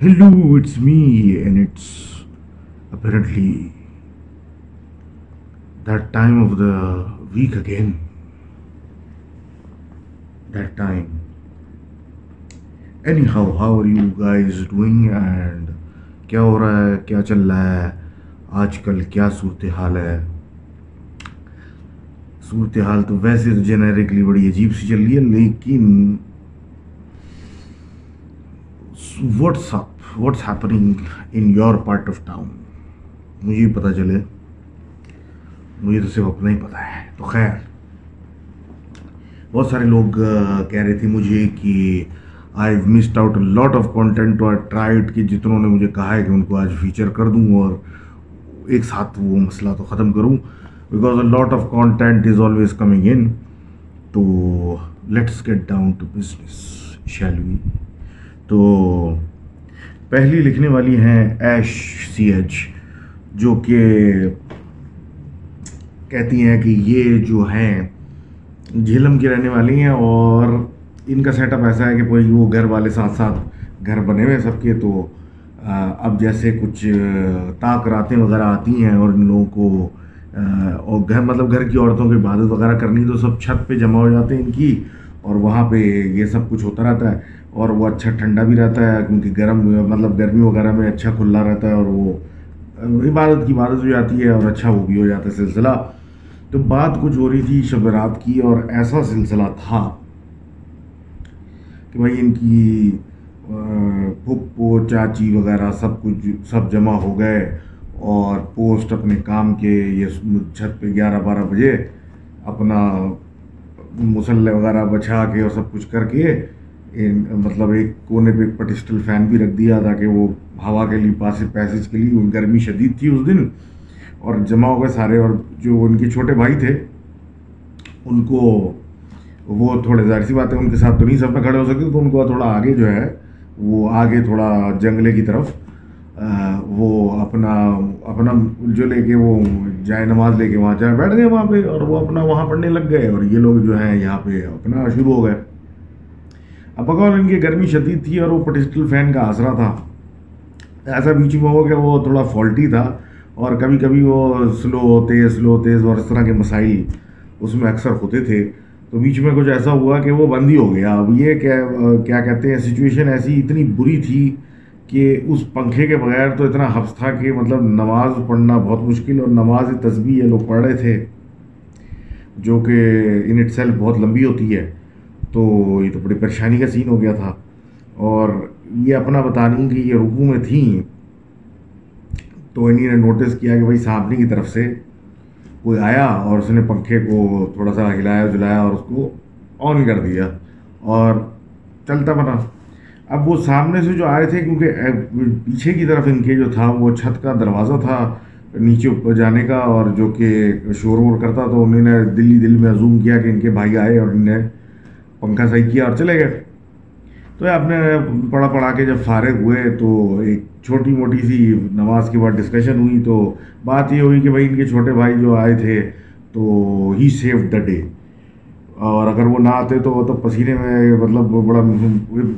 Hello it's me and it's apparently that time of the week again that time anyhow how are you guys doing and کیا ہو رہا ہے کیا چل رہا ہے آج کل کیا صورتحال ہے صورتحال تو ویسے تو جنریکلی بڑی عجیب سی چل رہی ہے لیکن what's up what's happening in your part of town مجھے پتہ چلے. مجھے تو صرف اپنا ہی پتہ ہے. تو خیر. بہت سارے لوگ کہہ رہے تھے مجھے کہ I missed out lot of content اور ٹرائیڈ کہ جتنوں نے مجھے کہا ہے کہ ان کو آج فیچر کر دوں اور ایک ساتھ وہ مسئلہ تو ختم کروں. Because a lot of content is always coming in تو let's get down to business shall we تو پہلی لکھنے والی ہیں ایش سی ایچ، جو کہ کہتی ہیں کہ یہ جو ہیں، جھیلم کی رہنے والی ہیں اور ان کا سیٹ اپ ایسا ہے کہ وہ گھر والے ساتھ ساتھ گھر بنے ہوئے سب کے، تو اب جیسے کچھ طاق راتیں وغیرہ آتی ہیں اور ان لوگوں کو اور گھر مطلب گھر کی عورتوں کی عبادت وغیرہ کرنی، تو سب چھت پہ جمع ہو جاتے ہیں ان کی اور وہاں پہ یہ سب کچھ ہوتا رہتا ہے۔ اور وہ اچھا ٹھنڈا بھی رہتا ہے، کیونکہ گرم مطلب گرمی وغیرہ میں اچھا کھلا رہتا ہے اور وہ عبادت کی عبادت ہو جاتی ہے اور اچھا وہ بھی ہو جاتا ہے سلسلہ۔ تو بات کچھ ہو رہی تھی شب رات کی اور ایسا سلسلہ تھا کہ بھائی ان کی پھپھو چاچی وغیرہ سب کچھ سب جمع ہو گئے اور پوسٹ اپنے کام کے، یہ چھت پہ گیارہ بارہ بجے اپنا مسلح وغیرہ بچھا کے اور سب کچھ کر کے مطلب ایک کونے پہ ایک پٹسٹل فین بھی رکھ دیا تاکہ وہ ہوا کے لیے پاس پیسج کے لیے گرمی شدید تھی اس دن۔ اور جمع ہو گئے سارے اور جو ان کے چھوٹے بھائی تھے، ان کو وہ تھوڑے ظاہر سی بات ہے، ان کے ساتھ تو نہیں سب میں کھڑے ہو سکتے، تو ان کو تھوڑا آگے جو ہے، وہ آگے تھوڑا جنگلے کی طرف وہ اپنا اپنا جو لے کے وہ جائے، نماز لے کے وہاں جائے، بیٹھ گئے وہاں پہ اور وہ اپنا وہاں پڑھنے لگ گئے۔ اور یہ لوگ جو ہیں، یہاں پہ اپنا شروع ہو گئے۔ بغول ان کی گرمی شدید تھی اور وہ پٹیسٹل فین کا آسرا تھا۔ ایسا بیچ میں ہو کہ وہ تھوڑا فالٹی تھا اور کبھی کبھی وہ سلو تیز سلو تیز اور اس طرح کے مسائل اس میں اکثر ہوتے تھے۔ تو بیچ میں کچھ ایسا ہوا کہ وہ بند ہی ہو گیا۔ اب یہ کیا کہتے ہیں سچویشن ایسی اتنی بری تھی کہ اس پنکھے کے بغیر تو اتنا حفظ تھا کہ مطلب نماز پڑھنا بہت مشکل اور نماز تسبیح یہ لوگ پڑھ رہے تھے، جو کہ ان اٹ سیلف بہت لمبی ہوتی ہے۔ تو یہ تو بڑی پریشانی کا سین ہو گیا تھا۔ اور یہ اپنا بتا رہی کہ یہ رکو میں تھیں۔ تو انہیں نے نوٹس کیا کہ بھائی سانپنی کی طرف سے کوئی آیا اور اس نے پنکھے کو تھوڑا سا ہلایا، جلایا اور اس کو آن کر دیا۔ اور چلتا بنا۔ اب وہ سامنے سے جو آئے تھے، کیونکہ پیچھے کی طرف ان کے جو تھا، وہ چھت کا دروازہ تھا نیچے اوپر جانے کا، اور جو کہ شور وور کرتا تو انہوں نے دلی دل میں عزوم کیا کہ ان کے بھائی آئے اور انہیں پنکھا صحیح کیا اور چلے گئے۔ تو آپ نے پڑھا پڑھا کے جب فارغ ہوئے تو ایک چھوٹی موٹی سی نماز کے بعد ڈسکشن ہوئی تو بات یہ ہوئی کہ بھائی ان کے چھوٹے بھائی جو آئے تھے تو ہی سیف دا ڈے اور اگر وہ نہ آتے تو وہ تو پسینے میں مطلب بڑا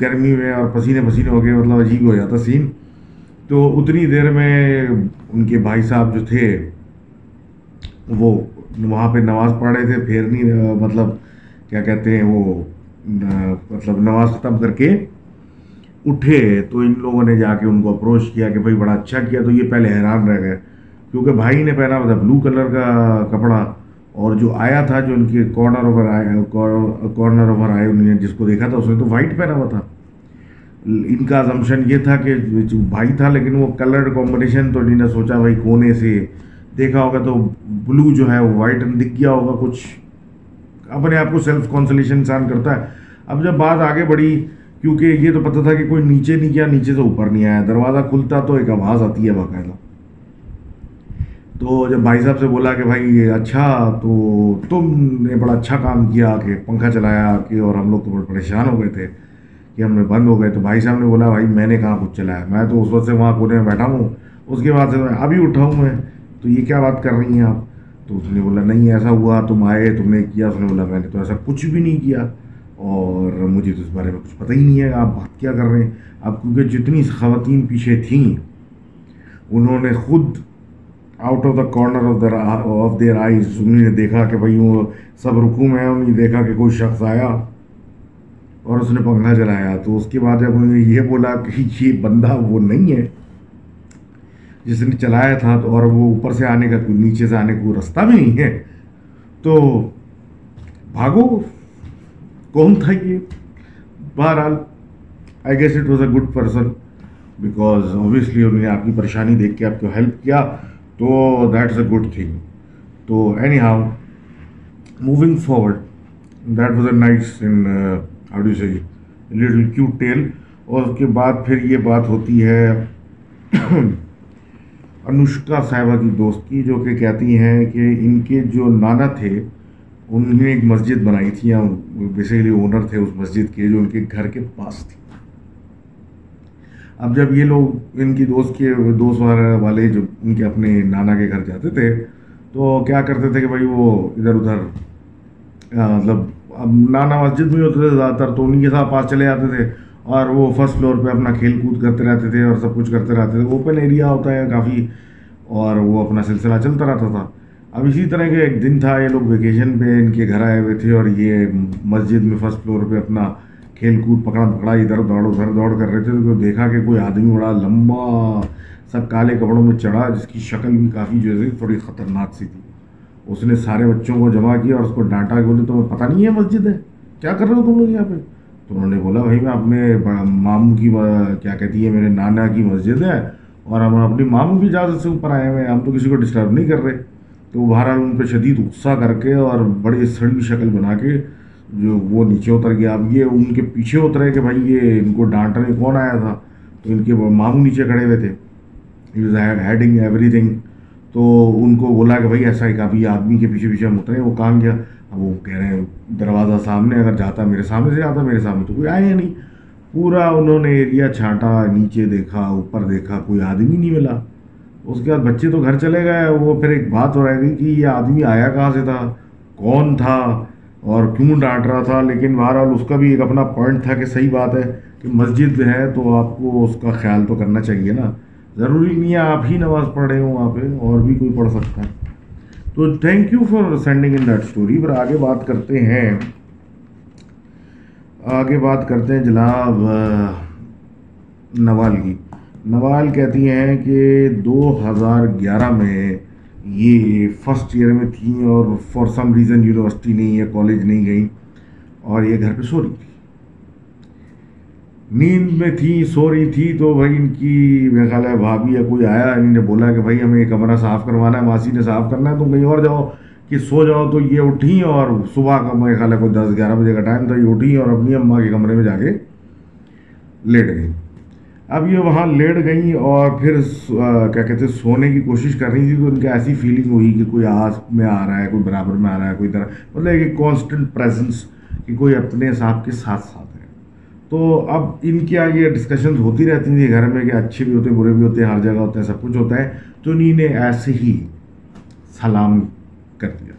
گرمی میں اور پسینے پسینے ہو کے مطلب عجیب ہو جاتا سین تو اتنی دیر میں ان کے بھائی صاحب جو تھے وہ وہاں پہ نماز پڑھ رہے تھے نہیں مطلب کیا کہتے ہیں وہ مطلب نماز ختم کر کے اٹھے تو ان لوگوں نے جا کے ان کو اپروچ کیا کہ بھائی بڑا اچھا کیا تو یہ پہلے حیران رہ گئے۔ کیونکہ بھائی نے پہنا ہوا تھا بلو کلر کا کپڑا اور جو آیا تھا، جو ان کے کارنر اوور آئے کارنر اوور آئے، انہوں نے جس کو دیکھا تھا اس نے تو وائٹ پہنا ہوا تھا۔ ان کا زمشن یہ تھا کہ بھائی تھا لیکن وہ کلر کمبنیشن تو انہوں نے سوچا بھائی کونے سے دیکھا ہوگا تو بلو جو ہے وہ وائٹ دکھ گیا ہوگا کچھ۔ اپنے آپ کو سیلف کانسلیشن انسان کرتا ہے۔ اب جب بات آگے بڑھی، کیونکہ یہ تو پتہ تھا کہ کوئی نیچے نہیں کیا نیچے سے اوپر نہیں آیا۔ دروازہ کھلتا تو ایک آواز آتی ہے باقاعدہ۔ تو جب بھائی صاحب سے بولا کہ بھائی اچھا تو تم نے بڑا اچھا کام کیا کہ پنکھا چلایا کہ اور ہم لوگ تو بڑے پریشان ہو گئے تھے کہ ہم نے بند ہو گئے۔ تو بھائی صاحب نے بولا، بھائی میں نے کہاں کچھ چلایا؟ میں تو اس وقت سے وہاں کونے میں بیٹھا ہوں۔ اس کے بعد سے میں ابھی اٹھا ہوں میں۔ تو یہ کیا بات کر رہی ہیں آپ؟ تو اس نے بولا، نہیں، ایسا ہوا، تم آئے، تم نے کیا؟ اس نے بولا، میں نے تو ایسا کچھ بھی نہیں کیا اور مجھے تو اس بارے میں کچھ پتہ ہی نہیں ہے، آپ بات کیا کر رہے ہیں؟ اب کیونکہ جتنی خواتین پیچھے تھیں، انہوں نے خود out of the corner of their of their eyes انہیں دیکھا کہ بھائی، وہ سب رکو میں انہوں نے دیکھا کہ کوئی شخص آیا اور اس نے پنکھا چلایا تو اس کے بعد جب انہوں نے یہ بولا کہ یہ بندہ وہ نہیں ہے جس نے چلایا تھا تو اور وہ اوپر سے آنے کا کوئی نیچے سے آنے کا کوئی رستہ بھی نہیں ہے۔ تو بھاگو۔ کون تھا یہ؟ بہرحال I guess it was a good person because obviously انہوں نے آپ کی پریشانی دیکھ کے آپ کو ہیلپ کیا، تو that is a good thing تو anyhow moving forward that was a nice anyhow do see little cute tale اور اس کے بعد پھر یہ بات ہوتی ہے انوشکا صاحبہ کی دوست کی، جو کہ کہتی ہیں کہ ان کے جو نانا تھے، انہوں نے ایک مسجد بنائی تھی، یا بیسیکلی اونر تھے اس مسجد کے، جو ان کے گھر کے پاس تھی۔ اب جب یہ لوگ ان کی دوست کے دوست والے جو ان کے اپنے نانا کے گھر جاتے تھے، تو کیا کرتے تھے کہ بھائی وہ ادھر ادھر مطلب اب نانا مسجد میں ہوتے تھے، زیادہ تر تو انہیں کے ساتھ پاس چلے جاتے تھے۔ اور وہ فرسٹ فلور پہ اپنا کھیل کود کرتے رہتے تھے اور سب کچھ کرتے رہتے تھے۔ اوپن ایریا ہوتا ہے کافی اور وہ اپنا سلسلہ چلتا رہتا تھا۔ اب اسی طرح کے ایک دن تھا، یہ لوگ ویکیشن پہ ان کے گھر آئے ہوئے تھے اور یہ مسجد میں فرسٹ فلور پہ اپنا کھیل کود پکڑا پکڑا ادھر دوڑ ادھر دوڑ کر رہے تھے۔ تو دیکھا کہ کوئی آدمی بڑا لمبا سب کالے کپڑوں میں چڑھا، جس کی شکل بھی کافی جو ہے تھوڑی خطرناک سی تھی۔ اس نے سارے بچوں کو جمع کیا اور اس کو ڈانٹا کہ بولے، تمہیں پتہ نہیں ہے مسجد ہے؟ کیا کر رہے ہو تم لوگ یہاں پہ؟ تو انہوں نے بولا، بھائی میں اپنے ماموں کی، کیا کہتی ہے میرے نانا کی مسجد ہے اور ہم اپنی ماموں کی اجازت سے اوپر آئے ہوئے ہیں، ہم تو کسی کو ڈسٹرب نہیں کر رہے. تو وہ بہرحال ان پہ شدید غصہ کر کے اور بڑی سڑی شکل بنا کے جو وہ نیچے اتر گیا۔ اب یہ ان کے پیچھے اترے کہ بھائی یہ ان کو ڈانٹنے کون آیا تھا؟ تو ان کے ماموں نیچے کھڑے ہوئے تھے۔ ہیڈنگ ایوری تھنگ تو ان کو بولا کہ بھائی ایسا ایک ابھی آدمی کے پیچھے پیچھے ہم اترے وہ کام گیا؟ وہ کہہ رہے ہیں، دروازہ سامنے، اگر جاتا میرے سامنے سے جاتا میرے سامنے تو کوئی آیا نہیں۔ پورا انہوں نے ایریا چھانٹا، نیچے دیکھا، اوپر دیکھا، کوئی آدمی نہیں ملا۔ اس کے بعد بچے تو گھر چلے گئے۔ وہ پھر ایک بات ہو رہی تھی کہ یہ آدمی آیا کہاں سے تھا؟ کون تھا؟ اور کیوں ڈانٹ رہا تھا؟ لیکن بہرحال اس کا بھی ایک اپنا پوائنٹ تھا کہ صحیح بات ہے کہ مسجد ہے تو آپ کو اس کا خیال تو کرنا چاہیے نا۔ ضروری نہیں ہے آپ ہی نماز پڑھ رہے ہوں وہاں پہ، اور بھی کوئی پڑھ سکتا ہے۔ تو thank you for sending in that story پر آگے بات کرتے ہیں. آگے بات کرتے ہیں جناب نوال کی. نوال کہتی ہیں کہ دو ہزار گیارہ میں یہ فرسٹ ایئر میں تھیں اور فار سم ریزن یونیورسٹی نہیں یا کالج نہیں گئیں اور یہ گھر پہ سو رہی تھی نیند میں تھی، سو رہی تھی تو بھائی ان کی، میرا خیال ہے، بھابھی یا کوئی آیا، انہوں نے بولا کہ بھائی ہمیں یہ کمرہ صاف کروانا ہے، ماسی نے صاف کرنا ہے، تم کہیں اور جاؤ، کہ سو جاؤ تو یہ اٹھیں اور صبح کا میرے خیال ہے کوئی دس، گیارہ بجے کا ٹائم تھا، یہ اٹھیں اور اپنی اماں کے کمرے میں جا کے لیٹ گئیں۔ اب یہ وہاں لیٹ گئیں اور پھر کیا کہتے ہیں، سونے کی کوشش کر رہی تھی تو ان کی ایسی فیلنگ ہوئی کہ کوئی آس میں آ رہا ہے، کوئی برابر میں آ رہا ہے، کوئی طرح مطلب ایک کانسٹنٹ پریزنس کہ کوئی اپنے صاحب کے ساتھ ساتھ۔ تو اب ان کی آگے ڈسکشنز ہوتی رہتی تھیں گھر میں کہ اچھے بھی ہوتے ہیں، برے بھی ہوتے ہیں، ہر جگہ ہوتے ہیں سب کچھ ہوتا ہے۔ تو انہیں نے ایسے ہی سلام کر دیا۔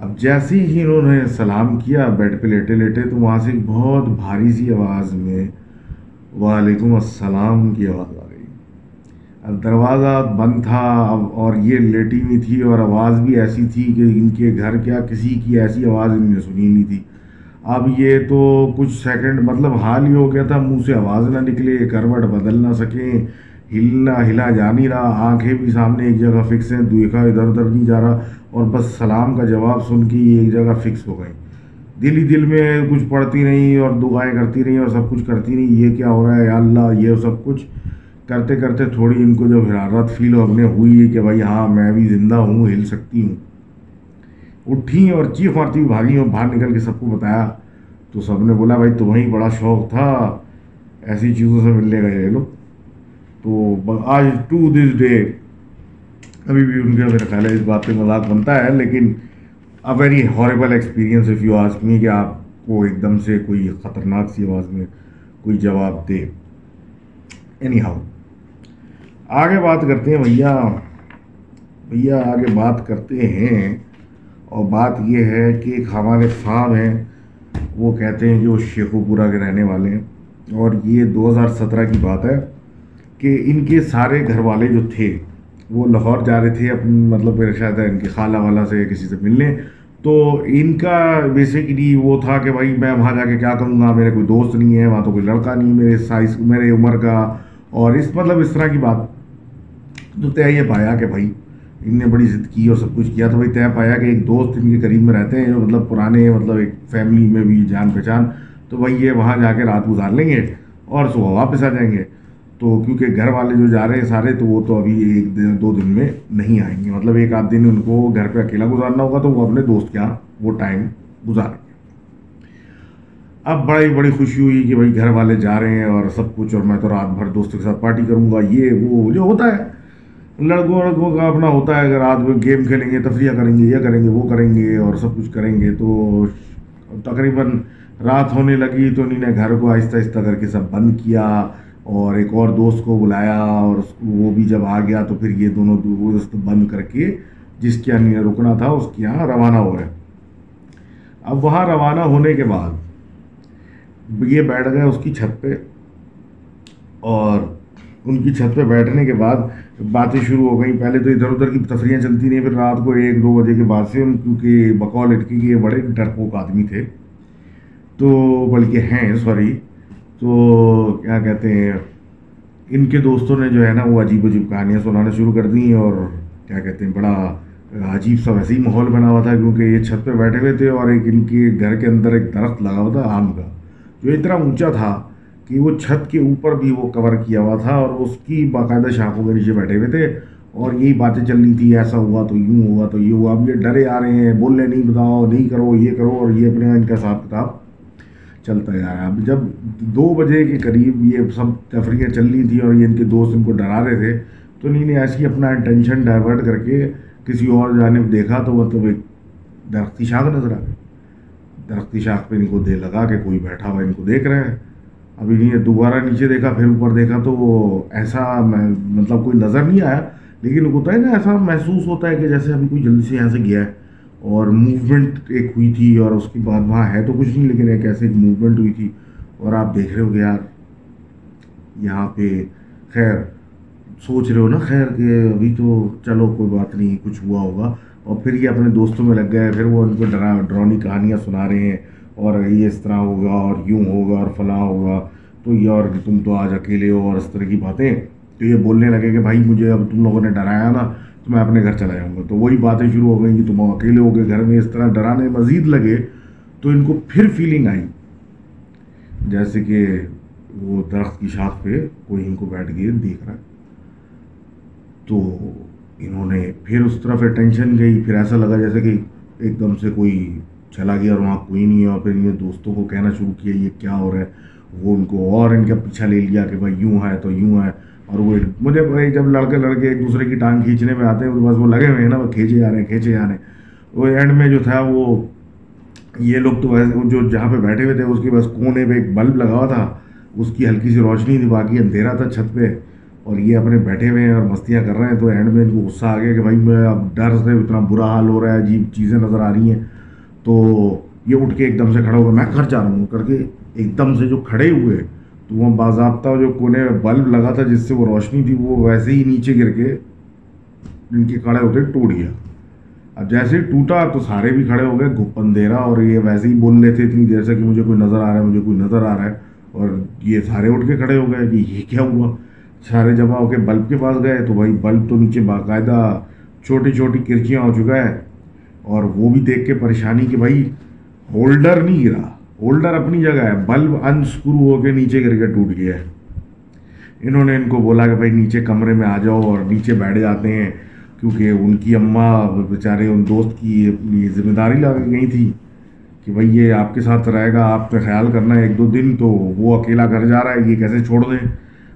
اب جیسے ہی انہوں نے سلام کیا، بیڈ پہ لیٹے لیٹے، تو وہاں سے ایک بہت بھاری سی آواز میں وعلیکم السلام کی آواز آ گئی۔ اب دروازہ بند تھا، اب اور یہ لیٹی ہوئی تھی، اور آواز بھی ایسی تھی کہ ان کے گھر کیا کسی کی ایسی آواز انہوں نے سنی نہیں تھی۔ اب یہ تو کچھ سیکنڈ مطلب حال ہی ہو گیا تھا، منہ سے آواز نہ نکلے کروٹ بدل نہ سکیں ہلنا ہلا جا نہیں رہا، آنکھیں بھی سامنے ایک جگہ فکس ہیں، دیکھا ادھر ادھر نہیں جا رہا، اور بس سلام کا جواب سن کے یہ ایک جگہ فکس ہو گئی دل ہی دل میں کچھ پڑھتی رہی اور دعائیں کرتی رہی اور سب کچھ کرتی رہی یہ کیا ہو رہا ہے یا اللہ، یہ سب کچھ۔ کرتے کرتے تھوڑی ان کو جو حرارت فیل ہونے ہوئی ہے کہ بھائی ہاں میں بھی زندہ ہوں، ہل سکتی ہوں۔ اٹھی اور جی چیخ مارتی ہوئی بھاگی اور باہر نکل کے سب کو بتایا، تو سب نے بولا، بھائی، تمہیں بڑا شوق تھا، ایسی چیزوں سے ملنے گئے لوگ تو آج ٹو دس ڈے ابھی بھی ان کا میرا خیال ہے اس بات پہ مذاق بنتا ہے، لیکن a very horrible experience if you ask me کہ آپ کو ایک دم سے کوئی خطرناک سی آواز میں کوئی جواب دے۔ اینی ہاؤ آگے بات کرتے ہیں، بھیا بھیا، آگے بات کرتے ہیں۔ اور بات یہ ہے کہ ایک ہمارے صاحب ہیں، وہ کہتے ہیں کہ وہ شیخو پورہ کے رہنے والے ہیں۔ اور یہ دو ہزار سترہ کی بات ہے کہ ان کے سارے گھر والے جو تھے، وہ لاہور جا رہے تھے اپنی مطلب میرا شاید ان کی خالہ والا سے کسی سے ملنے۔ تو ان کا بیسکلی وہ تھا کہ بھائی، میں وہاں جا کے کیا کروں گا؟ میرے کوئی دوست نہیں ہے، وہاں تو کوئی لڑکا نہیں، میرے سائز میرے عمر کا۔ اور اس مطلب اس طرح کی بات۔ تو طے یہ پایا کہ بھائی ان نے بڑی ضد کی اور سب کچھ کیا تو بھائی طے پایا کہ ایک دوست ان کے قریب میں رہتے ہیں جو مطلب پرانے مطلب ایک فیملی میں بھی جان پہچان۔ تو بھائی یہ وہاں جا کے رات گزار لیں گے اور صبح واپس آ جائیں گے۔ تو کیونکہ گھر والے جو جا رہے ہیں سارے، تو وہ تو ابھی ایک دن، دو دن میں نہیں آئیں گے۔ مطلب ایک آدھ دن ان کو گھر پہ اکیلا گزارنا ہوگا تو وہ اپنے دوست کے یہاں وہ ٹائم گزاریں گے۔ اب بڑی بڑی خوشی ہوئی کہ بھائی گھر والے جا رہے ہیں اور سب کچھ اور میں تو رات بھر دوستوں کے ساتھ پارٹی کروں گا۔ یہ، وہ، جو ہوتا ہے۔ لڑکوں لڑکوں کا اپنا ہوتا ہے۔ اگر رات میں گیم کھیلیں گے تفریح کریں گے، یہ کریں گے، وہ کریں گے اور سب کچھ کریں گے، تو تقریباً رات ہونے لگی تو انہیں نے گھر کو آہستہ آہستہ کر کے سب بند کیا اور ایک اور دوست کو بلایا اور اس کو وہ بھی جب آ گیا تو پھر یہ دونوں دوست بند کر کے جس کے یہاں رکنا تھا، اس کے یہاں روانہ ہو گئے اب وہاں روانہ ہونے کے بعد یہ بیٹھ گئے اس کی چھت پہ اور ان کی چھت پہ بیٹھنے کے بعد باتیں شروع ہو گئیں۔ پہلے تو ادھر ادھر کی تفریحیں چلتی نہیں پھر رات کو ایک دو بجے کے بعد سے ان کیونکہ بقول لٹکی کے بڑے ڈرپوک آدمی تھے۔ تو بلکہ ہیں، سوری۔ تو کیا کہتے ہیں، ان کے دوستوں نے جو ہے نا وہ عجیب عجیب کہانیاں سنانا شروع کر دی اور کیا کہتے ہیں، بڑا عجیب سا ویسے ہی ماحول بنا ہوا تھا، کیونکہ یہ چھت پہ بیٹھے ہوئے تھے اور ایک ان کے گھر کے اندر ایک درخت لگا ہوا تھا آم کا، جو اتنا اونچا تھا۔ کہ وہ چھت کے اوپر بھی وہ کور کیا ہوا تھا اور اس کی باقاعدہ شاخوں کے نیچے بیٹھے ہوئے تھے اور یہی باتیں چل رہی تھی، ایسا ہوا تو یوں ہوا تو یہ ہوا اب یہ ڈرے آ رہے ہیں، بولنے نہیں، بتاؤ، نہیں کرو، یہ کرو اور یہ اپنے ان کا حساب کتاب چلتا جا رہا ہے۔ اب جب دو بجے کے قریب یہ سب تفریحیں چل رہی تھیں اور یہ ان کے دوست ان کو ڈرا رہے تھے، تو انہیں نے ایسی اپنا ٹینشن ڈائیورٹ کر کے کسی اور جانب دیکھا تو مطلب ایک درختی شاخ نظر آ گئی۔ درختی شاخ پہ ان کو دے لگا کہ کوئی بیٹھا ہوا ان کو دیکھ رہے ہیں اب انہیں دوبارہ نیچے دیکھا، پھر اوپر دیکھا تو وہ ایسا مطلب کوئی نظر نہیں آیا۔ لیکن ہوتا ہے نا، ایسا محسوس ہوتا ہے کہ جیسے ابھی کوئی جلدی سے یہاں سے گیا ہے اور موومنٹ ایک ہوئی تھی اور اس کے بعد وہاں ہے تو کچھ نہیں، لیکن ایک ایسے ایک موومنٹ ہوئی تھی۔ اور آپ دیکھ رہے ہو کہ یار، یہاں پہ خیر، سوچ رہے ہو نا، خیر کہ ابھی تو چلو، کوئی بات نہیں، کچھ ہوا ہوگا۔ اور پھر یہ اپنے دوستوں میں لگ گئے پھر وہ ان کو ڈرا ڈرونی کہانیاں سنا رہے ہیں۔ اور یہ اس طرح ہوگا اور یوں ہوگا اور فلاں ہوگا، تو یہ اور تم تو آج اکیلے ہو اور اس طرح کی باتیں۔ تو یہ بولنے لگے کہ بھائی مجھے اب تم لوگوں نے ڈرایا نا، تو میں اپنے گھر چلا جاؤں گا۔ تو وہی باتیں شروع ہو گئیں کہ تم اکیلے ہو کے گھر میں اس طرح ڈرانے مزید لگے، تو ان کو پھر فیلنگ آئی۔ جیسے کہ وہ درخت کی شاخ پہ کوئی ان کو بیٹھ کے دیکھ رہا۔ ہے تو انہوں نے پھر اس طرف ٹینشن گئی، پھر ایسا لگا جیسے کہ ایک دم سے کوئی چلا گیا اور وہاں کوئی نہیں ہے اور پھر یہ دوستوں کو کہنا شروع کیا یہ کیا ہو رہا ہے؟ وہ ان کو اور ان کا پیچھا لے لیا کہ بھائی یوں ہے تو یوں ہے۔ اور وہ مجھے بھائی جب لڑکے لڑکے ایک دوسرے کی ٹانگ کھینچنے میں آتے ہیں، تو بس وہ لگے ہوئے ہیں نا، وہ کھینچے جا رہے ہیں، کھینچے جا رہے ہیں۔ وہ اینڈ میں جو تھا، وہ یہ لوگ تو ویسے جو جہاں پہ بیٹھے ہوئے تھے، اس کے بس کونے پہ ایک بلب لگا ہوا تھا۔ اس کی ہلکی سی روشنی تھی، باقی اندھیرا تھا چھت پہ۔ اور یہ اپنے بیٹھے ہوئے ہیں اور مستیاں کر رہے ہیں، تو اینڈ میں ان کو غصہ آ گیا کہ بھائی میں اب ڈر سے اتنا برا حال ہو رہا ہے، عجیب چیزیں نظر آ رہی ہیں۔ تو یہ اٹھ کے ایک دم سے کھڑا ہو میں گھر جا رہا ہوں، کر کے ایک دم سے جو کھڑے ہوئے، تو وہ باضابطہ جو کونے میں بلب لگا تھا جس سے وہ روشنی تھی، وہ ویسے ہی نیچے گر کے ان کے کھڑے ہوتے ٹوٹ گیا۔ اب جیسے ہی ٹوٹا تو سارے بھی کھڑے ہو گئے گھپ اندھیرا اور یہ ویسے ہی بول رہے تھے اتنی دیر سے کہ مجھے کوئی نظر آ رہا ہے، مجھے کوئی نظر آ رہا ہے۔ اور یہ سارے اٹھ کے کھڑے ہو گئے کہ یہ کیا ہوا؟ سارے جمع ہو کے بلب کے پاس گئے، تو بھائی بلب تو نیچے باقاعدہ چھوٹی چھوٹی کرچیاں ہو چکا ہے۔ اور وہ بھی دیکھ کے پریشانی کہ بھائی ہولڈر نہیں گرا۔ ہولڈر اپنی جگہ ہے۔ بلب انسکرو ہو کے نیچے گر کے ٹوٹ گیا ہے۔ انہوں نے ان کو بولا کہ بھائی نیچے کمرے میں آ جاؤ اور نیچے بیٹھ جاتے ہیں کیونکہ ان کی اماں بیچارے، ان دوست کی اپنی ذمہ داری لا گئی تھی کہ بھائی یہ آپ کے ساتھ رہے گا، آپ پہ خیال کرنا ہے ایک دو دن تو وہ اکیلا گھر جا رہا ہے، یہ کیسے چھوڑ دیں؟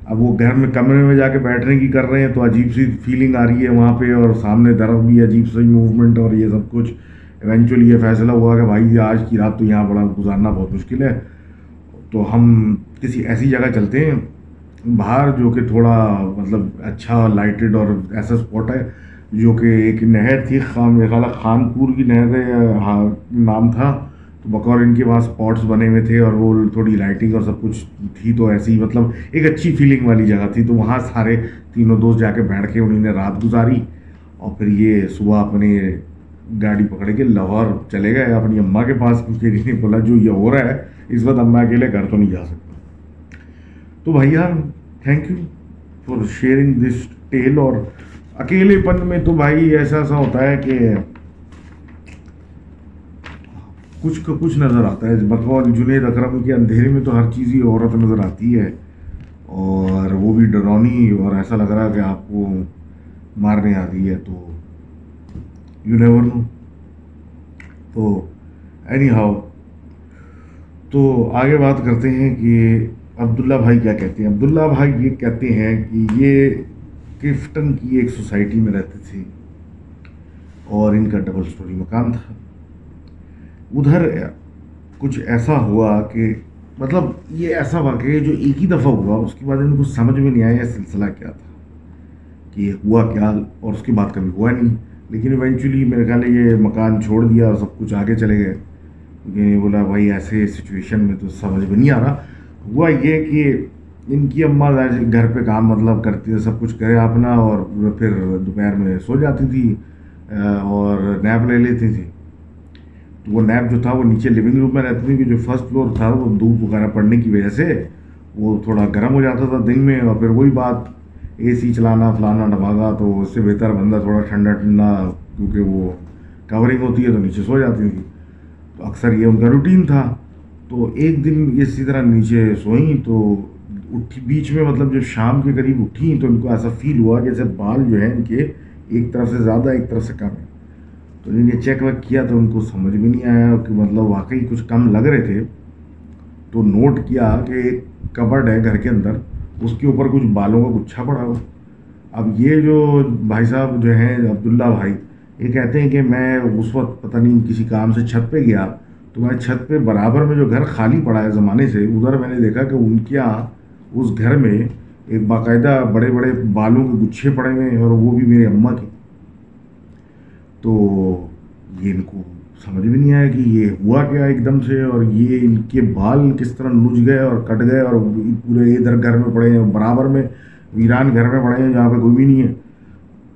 اب وہ گھر میں کمرے میں جا کے بیٹھنے کی کر رہے ہیں تو عجیب سی فیلنگ آ رہی ہے وہاں پہ اور سامنے درخت بھی عجیب سی موومنٹ اور یہ سب کچھ۔ ایونچولی یہ فیصلہ ہوا کہ بھائی آج کی رات تو یہاں بڑا گزارنا بہت مشکل ہے۔ تو ہم کسی ایسی جگہ چلتے ہیں، باہر جو کہ تھوڑا مطلب اچھا لائٹڈ اور ایسا اسپاٹ ہے، جو کہ ایک نہر تھی خان خیال خان پور کی نہر ہاں، نام تھا۔ تو بقور ان کے پاس اسپاٹس بنے ہوئے تھے اور وہ تھوڑی لائٹنگ اور سب کچھ تھی تو ایسی مطلب ایک اچھی فیلنگ والی جگہ تھی۔ تو وہاں سارے تینوں دوست جا کے بیٹھ کے انہیں نے رات گزاری اور پھر یہ صبح اپنے گاڑی پکڑ کے لاہور چلے گئے۔ اپنی اماں کے پاس کیونکہ انہیں نے بولا، جو یہ ہو رہا ہے، اس وقت اماں اکیلے گھر تو نہیں جا سکتا۔ تو بھیا thank you for sharing this tale اور اکیلے پن میں تو بھائی ایسا ایسا ہوتا ہے کہ کچھ کا کچھ نظر آتا ہے۔ بقول جنید اکرم کے اندھیرے میں تو ہر چیز ہی عورت نظر آتی ہے۔ اور وہ بھی ڈرونی اور ایسا لگ رہا ہے کہ آپ کو مارنے آتی ہے تو یو نیور نو تو اینی ہاؤ تو آگے بات کرتے ہیں کہ عبداللہ بھائی کیا کہتے ہیں۔ عبداللہ بھائی یہ کہتے ہیں کہ یہ کرفٹن کی ایک سوسائٹی میں رہتے تھے اور ان کا ڈبل سٹوری مکان تھا۔ ادھر کچھ ایسا ہوا کہ مطلب یہ ایسا واقعہ جو ایک ہی دفعہ ہوا، اس کے بعد ان کو سمجھ میں نہیں آیا یہ سلسلہ کیا تھا، کہ یہ ہوا کیا اور اس کے بعد کبھی ہوا نہیں۔ لیکن ایونچولی میرے خیال ہے یہ مکان چھوڑ دیا اور سب کچھ آگے چلے گئے۔ کیونکہ بولا، بھائی ایسے سچویشن میں تو سمجھ میں نہیں آ رہا۔ ہوا یہ کہ ان کی اماں گھر پہ کام مطلب کرتی تھی، سب کچھ کرے اپنا اور پھر دوپہر میں سو جاتی تھی اور نیپ لے لیتی تھی۔ وہ نیپ جو تھا وہ نیچے لیونگ روم میں رہتی تھی کہ جو فرسٹ فلور تھا وہ دھوپ وغیرہ پڑنے کی وجہ سے وہ تھوڑا گرم ہو جاتا تھا دن میں اور پھر وہی بات اے سی چلانا، فلانا ڈباگا تو اس سے بہتر بندہ تھوڑا ٹھنڈا ٹھنڈا کیونکہ وہ کورنگ ہوتی ہے تو نیچے سو جاتی تھی۔ تو اکثر یہ ان کا روٹین تھا۔ تو ایک دن اسی طرح نیچے سوئیں تو اٹھی، بیچ میں مطلب جب شام کے قریب اٹھیں تو ان کو ایسا فیل ہوا کہ جیسے بال جو ہے ان کے ایک طرف سے زیادہ، ایک طرف سے کم ہے تو انہوں نے چیک ویک کیا تو ان کو سمجھ بھی نہیں آیا کہ مطلب واقعی کچھ کم لگ رہے تھے۔ تو نوٹ کیا کہ ایک کبڈ ہے گھر کے اندر، اس کے اوپر کچھ بالوں کا گچھا پڑا ہوا۔ اب یہ جو بھائی صاحب جو ہیں، عبداللہ بھائی، یہ کہتے ہیں کہ میں اس وقت پتہ نہیں کسی کام سے چھت پہ گیا تو میں چھت پہ برابر میں جو گھر خالی پڑا ہے زمانے سے، ادھر میں نے دیکھا کہ ان کے یہاں اس گھر میں ایک باقاعدہ بڑے بڑے بالوں کے گچھے پڑے ہوئے ہیں اور وہ بھی میرے اماں کے۔ تو یہ ان کو سمجھ بھی نہیں آیا کہ یہ ہوا کیا ایک دم سے اور یہ ان کے بال کس طرح نج گئے اور کٹ گئے اور پورے ادھر گھر میں پڑے ہیں، برابر میں، ویران گھر میں پڑے ہیں، جہاں پہ کوئی بھی نہیں ہے۔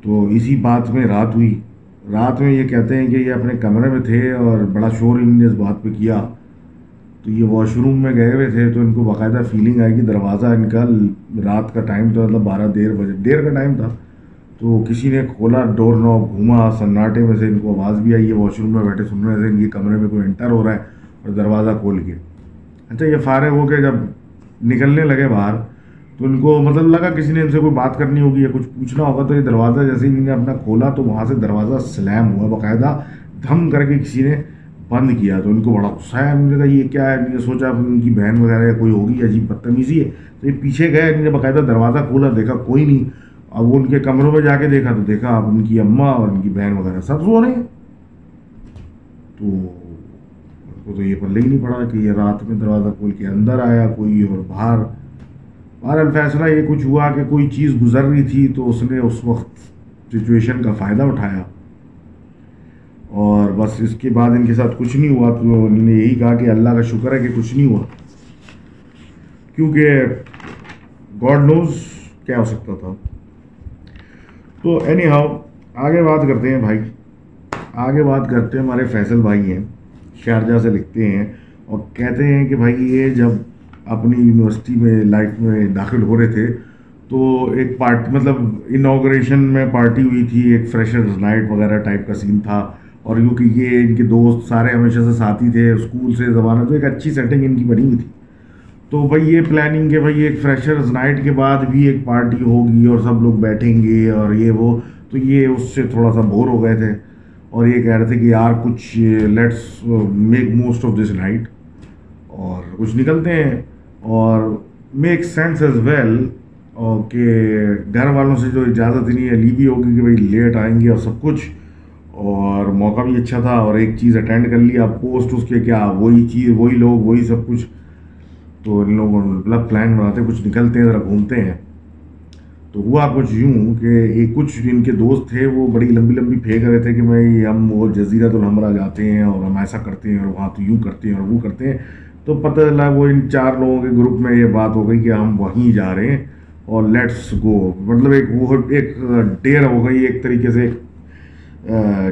تو اسی بات میں رات ہوئی۔ رات میں یہ کہتے ہیں کہ یہ اپنے کمرے میں تھے اور بڑا شور ان نے اس بات پہ کیا۔ تو یہ واش روم میں گئے ہوئے تھے، تو ان کو باقاعدہ فیلنگ آئی کہ دروازہ ان کا رات کا ٹائم تھا مطلب بارہ، دیر بجے، دیر کا ٹائم تھا۔ تو کسی نے کھولا ڈور نو، گھوما، سناٹے میں سے ان کو آواز بھی آئی ہے واش روم میں بیٹھے سن رہے تھے، ان کے کمرے میں کوئی انٹر ہو رہا ہے اور دروازہ کھول کے۔ اچھا یہ فارغ ہو کے جب نکلنے لگے باہر، تو ان کو مطلب لگا کسی نے ان سے کوئی بات کرنی ہوگی یا کچھ پوچھنا ہوگا، تو یہ دروازہ جیسے ہی انہوں نے اپنا کھولا تو وہاں سے دروازہ سلیم ہوا، باقاعدہ دھم کر کے کسی نے بند کیا۔ تو ان کو بڑا غصہ ہے انہوں نے کہا، یہ کیا ہے؟ انہوں نے سوچا، ان کی بہن وغیرہ یا کوئی ہوگی، عجیب بدتمیزی ہے۔ تو یہ پیچھے گئے، انہوں نے باقاعدہ دروازہ کھولا، دیکھا کوئی نہیں۔ اب وہ ان کے کمروں میں جا کے دیکھا تو دیکھا اب ان کی اماں اور ان کی بہن وغیرہ سب سو رہے ہیں۔ تو ان کو تو یہ پلے ہی نہیں پڑا کہ یہ رات میں دروازہ کھول کے اندر آیا کوئی اور باہر۔ باہر فیصلہ یہ کچھ ہوا کہ کوئی چیز گزر رہی تھی تو اس نے اس وقت سچویشن کا فائدہ اٹھایا۔ اور بس اس کے بعد ان کے ساتھ کچھ نہیں ہوا، تو انہوں نے یہی کہا کہ اللہ کا شکر ہے کہ کچھ نہیں ہوا۔ کیونکہ گاڈ نوز کیا ہو سکتا تھا۔ تو اینی ہاؤ آگے بات کرتے ہیں بھائی۔ آگے بات کرتے ہیں، ہمارے فیصل بھائی ہیں، شارجہ سے لکھتے ہیں اور کہتے ہیں کہ بھائی یہ جب اپنی یونیورسٹی میں لائف میں داخل ہو رہے تھے، تو ایک پارٹ مطلب انوگریشن میں پارٹی ہوئی تھی، ایک فریشرز نائٹ وغیرہ ٹائپ کا سین تھا۔ اور کیونکہ یہ ان کے دوست سارے ہمیشہ سے ساتھی تھے اسکول سے زمانہ تو ایک اچھی سیٹنگ ان کی بنی ہوئی تھی۔ تو بھائی یہ پلاننگ کہ بھائی ایک فریشرز نائٹ کے بعد بھی ایک پارٹی ہوگی اور سب لوگ بیٹھیں گے اور یہ وہ، تو یہ اس سے تھوڑا سا بور ہو گئے تھے اور یہ کہہ رہے تھے کہ یار کچھ let's make most of this night اور کچھ نکلتے ہیں اور میک سینس ایز ویل اور کہ گھر والوں سے جو اجازت نہیں ہے لی بھی ہوگی کہ بھائی لیٹ آئیں گے اور سب کچھ اور موقع بھی اچھا تھا اور ایک چیز اٹینڈ کر لیا پوسٹ اس کے کیا، وہی چیز، وہی لوگ، وہی سب کچھ۔ تو ان لوگوں مطلب پلان بناتے کچھ نکلتے ہیں، ذرا گھومتے ہیں۔ تو ہوا کچھ یوں کہ ایک کچھ ان کے دوست تھے، وہ بڑی لمبی لمبی پھینک رہے تھے کہ میں ہم وہ جزیرت الحمرہ جاتے ہیں اور ہم ایسا کرتے ہیں اور وہاں تو یوں کرتے ہیں اور وہ کرتے ہیں۔ تو پتہ چلا وہ ان چار لوگوں کے گروپ میں یہ بات ہو گئی کہ ہم وہیں جا رہے ہیں اور لیٹس گو مطلب ایک وہ ایک ڈیر ہو گئی، ایک طریقے سے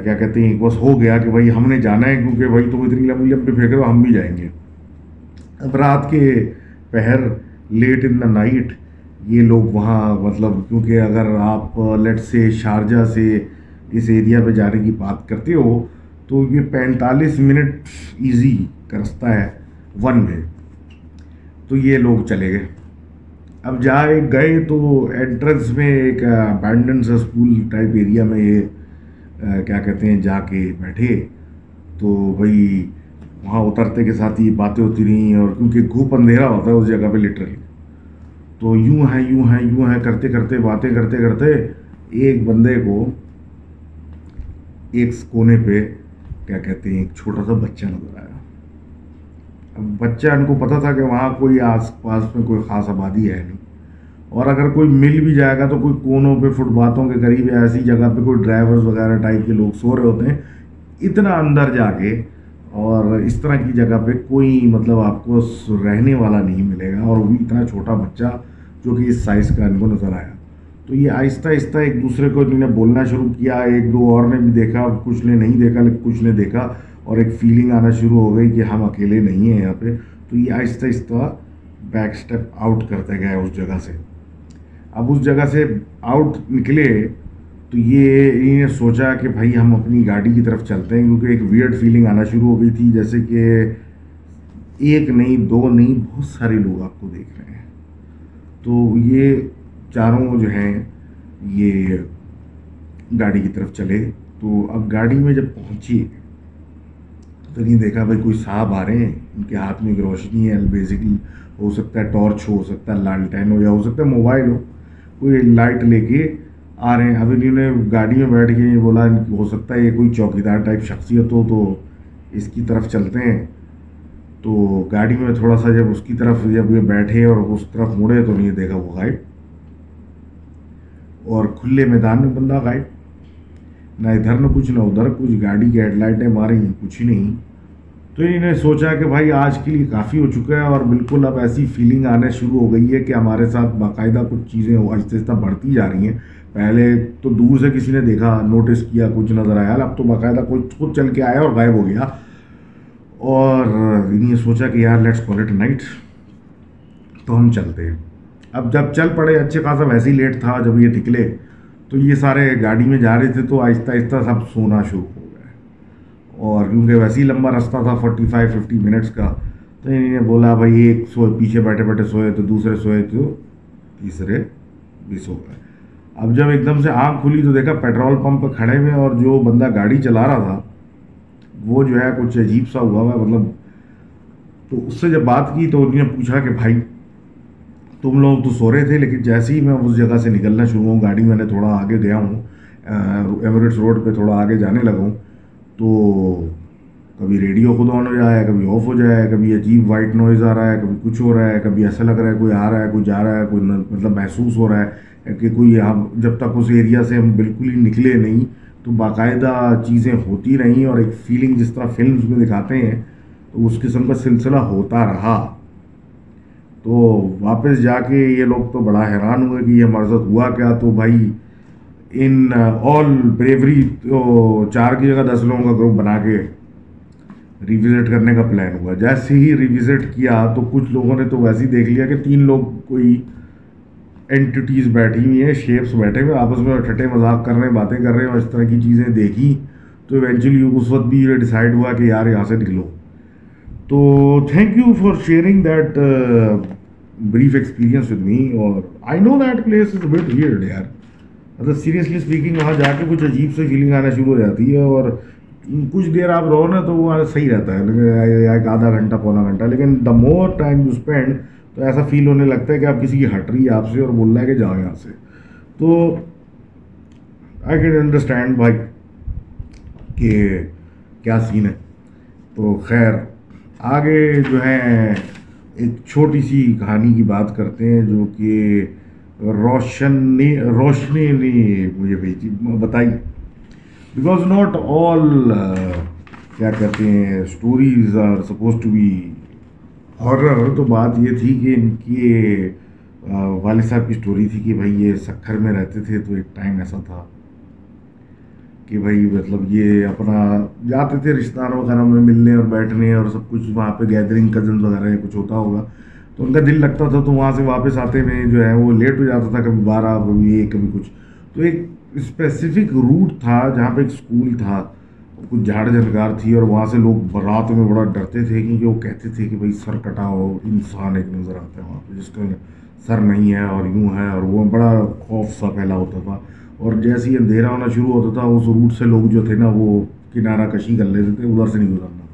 کیا کہتے ہیں بس ہو گیا کہ بھائی ہم نے جانا ہے کیونکہ بھائی تم اتنی لمبی لمبی پھینک رہے ہو، ہم بھی جائیں گے۔ اب رات کے پہر لیٹ ان دا نائٹ یہ لوگ وہاں مطلب کیونکہ اگر آپ لیٹ سے شارجہ سے اس ایریا پہ جانے کی بات کرتے ہو تو یہ پینتالیس منٹ ایزی کا رستہ ہے ون وے تو یہ لوگ چلے گئے. اب جائے گئے تو انٹرنس میں ایک ابینڈنس اسکول ٹائپ ایریا میں یہ کیا کہتے ہیں، جا کے بیٹھے. تو بھائی وہاں اترتے کے ساتھ ہی باتیں ہوتی رہیں اور کیونکہ گھوپ اندھیرا ہوتا ہے اس جگہ پہ لٹرلی تو یوں ہے یوں ہے یوں ہے، کرتے کرتے، باتیں کرتے کرتے ایک بندے کو ایک کونے پہ کیا کہتے ہیں، ایک چھوٹا سا بچہ نظر آیا۔ اب بچہ ان کو پتا تھا کہ وہاں کوئی آس پاس میں کوئی خاص آبادی ہے نہیں۔ اور اگر کوئی مل بھی جائے گا تو کوئی کونوں پہ، فٹ باتوں کے قریب ایسی جگہ پہ کوئی ڈرائیورز وغیرہ ٹائپ کے لوگ سو رہے ہوتے ہیں۔ اتنا اندر جا کے اور اس طرح کی جگہ پہ کوئی مطلب آپ کو رہنے والا نہیں ملے گا اور وہ اتنا چھوٹا بچہ جو کہ اس سائز کا ان کو نظر آیا۔ تو یہ آہستہ آہستہ ایک دوسرے کو انہوں نے بولنا شروع کیا، ایک دو اور نے بھی دیکھا، کچھ نے نہیں دیکھا لیکن کچھ نے دیکھا اور ایک فیلنگ آنا شروع ہو گئی کہ ہم اکیلے نہیں ہیں یہاں پہ۔ تو یہ آہستہ آہستہ بیک اسٹیپ آؤٹ کرتے گئے اس جگہ سے۔ اب اس جگہ سے آؤٹ نکلے تو یہ انہیں نے سوچا کہ بھائی ہم اپنی گاڑی کی طرف چلتے ہیں کیونکہ ایک ویئرڈ فیلنگ آنا شروع ہو گئی تھی، جیسے کہ ایک نہیں، دو نہیں، بہت سارے لوگ آپ کو دیکھ رہے ہیں۔ تو یہ چاروں جو ہیں، یہ گاڑی کی طرف چلے۔ تو اب گاڑی میں جب پہنچی، تو نہیں دیکھا بھائی کوئی صاحب آ رہے ہیں۔ ان کے ہاتھ میں ایک روشنی ہے بیسکلی ہو سکتا ہے ٹارچ ہو سکتا ہے لالٹین ہو یا ہو سکتا ہے موبائل ہو۔ کوئی لائٹ لے کے آ رہے ہیں۔ اب انہوں نے گاڑی میں بیٹھ کے بولا ہو سکتا ہے یہ کوئی چوکیدار ٹائپ شخصیت ہو تو اس کی طرف چلتے ہیں۔ تو گاڑی میں تھوڑا سا جب اس کی طرف جب یہ بیٹھے اور اس طرف مڑے تو نہیں دیکھا وہ غائب۔ اور کھلے میدان میں بندہ غائب۔ نہ ادھر نہ کچھ، نہ ادھر کچھ۔ گاڑی کی ہیڈ لائٹیں ماری کچھ ہی نہیں۔ تو انہوں نے سوچا کہ بھائی آج کے لیے کافی ہو چکا ہے اور بالکل اب ایسی فیلنگ آنے شروع ہو گئی ہے کہ ہمارے ساتھ باقاعدہ کچھ چیزیں آہستہ آہستہ بڑھتی جا رہی ہیں۔ پہلے تو دور سے کسی نے دیکھا نوٹس کیا، کچھ نظر آیا۔ اب تو باقاعدہ کچھ خود چل کے آیا اور غائب ہو گیا۔ اور انہیں سوچا کہ یار لیٹس کال اٹ نائٹ تو ہم چلتے ہیں۔ اب جب چل پڑے، اچھے خاصا ویسے ہی لیٹ تھا، جب یہ نکلے، تو یہ سارے گاڑی میں جا رہے تھے، تو آہستہ آہستہ سب سونا شروع ہو اور کیونکہ ویسے ہی لمبا رستہ تھا فورٹی فائیو ففٹی منٹس کا، تو انہیں نے بولا، بھائی، ایک سو، پیچھے بیٹھے بیٹھے سوئے تو، دوسرے سوئے تو، تیسرے بھی سو گئے۔ اب جب ایک دم سے آنکھ کھلی تو دیکھا پیٹرول پمپ پہ کھڑے ہوئے اور جو بندہ گاڑی چلا رہا تھا، وہ جو ہے کچھ عجیب سا ہوا ہوا مطلب تو اس سے جب بات کی تو انہوں نے پوچھا کہ بھائی، تم لوگ تو سو رہے تھے، لیکن جیسے ہی میں اس جگہ سے نکلنا شروع ہوں، گاڑی میں نے تھوڑا آگے گیا ہوں ایوریٹس روڈ پہ تھوڑا آگے جانے لگا ہوں، تو کبھی ریڈیو خود آن ہو جائے کبھی آف ہو جائے کبھی عجیب وائٹ نوائز آ رہا ہے، کبھی کچھ ہو رہا ہے، کبھی ایسا لگ رہا ہے، کوئی آ رہا ہے، کوئی جا رہا ہے، کوئی مطلب محسوس ہو رہا ہے۔ کہ کوئی ہم جب تک اس ایریا سے ہم بالکل ہی نکلے نہیں، تو باقاعدہ چیزیں ہوتی رہیں اور ایک فیلنگ جس طرح فلمز میں دکھاتے ہیں، تو اس قسم کا سلسلہ ہوتا رہا۔ تو واپس جا کے یہ لوگ تو بڑا حیران ہوئے کہ یہ مرضت ہوا کیا؟ تو بھائی، ان آل بریوری تو چار کی جگہ دس لوگوں کا گروپ بنا کے ریوزٹ کرنے کا پلان ہوا۔ جیسے ہی ریوزٹ کیا، تو کچھ لوگوں نے تو ویسے ہی دیکھ لیا کہ تین لوگ کوئی اینٹیز بیٹھی ہوئی ہیں شیپس بیٹھے ہوئے آپس میں ٹھٹے مذاق کر رہے ہیں، باتیں کر رہے ہیں اور اس طرح کی چیزیں دیکھی تو ایونچولی اس وقت بھی یہ ہوا کہ یار یہاں سے نکلو۔ تو thank you for sharing that brief experience with me اور I know that place is bit weird یار مطلب سیریسلی اسپیکنگ وہاں جا کے کچھ عجیب سے فیلنگ آنا شروع ہو جاتی ہے اور کچھ دیر آپ رہو نا تو وہ صحیح رہتا ہے۔ ایک آدھا گھنٹہ، پونا گھنٹہ، لیکن the more time you spend تو ایسا فیل ہونے لگتا ہے کہ آپ کسی کی ہٹ رہی ہے آپ سے اور بول رہا ہے کہ جاؤ یہاں سے۔ تو آئی کین انڈرسٹینڈ بھائی کہ کیا سین ہے۔ تو خیر، آگے جو ہے ایک چھوٹی سی کہانی کی بات کرتے ہیں جو کہ روشنی روشنی نہیں مجھے بھیجی، بتائی۔ بیکاز ناٹ آل کیا کہتے ہیں stories are suppose to be horror تو بات یہ تھی کہ ان کی والد صاحب کی اسٹوری تھی کہ بھائی یہ سکھر میں رہتے تھے تو ایک ٹائم ایسا تھا کہ بھائی مطلب یہ اپنا جاتے تھے رشتہ داروں وغیرہ میں ملنے اور بیٹھنے اور سب کچھ وہاں پہ گیدرنگ کزنز وغیرہ یا کچھ ہوتا ہوگا۔ تو ان کا دل لگتا تھا تو وہاں سے واپس آتے میں جو ہے وہ لیٹ ہو جاتا تھا کبھی بارہ، کبھی ایک کبھی کچھ۔ تو ایک اسپیسیفک روٹ تھا جہاں پہ ایک اسکول تھا۔ کچھ جھاڑ جھنکار تھی اور وہاں سے لوگ برات میں بڑا ڈرتے تھے کیونکہ وہ کہتے تھے کہ بھائی سر کٹا ہو، انسان ایک نظر آتا ہے وہاں پہ، جس کا سر نہیں ہے اور یوں ہے اور وہ بڑا خوف سا پھیلا ہوتا تھا۔ اور جیسے ہی اندھیرا ہونا شروع ہوتا تھا، اس روٹ سے لوگ جو تھے نا، وہ کنارہ کشی کر لیتے تھے، ادھر سے نہیں گزرنا۔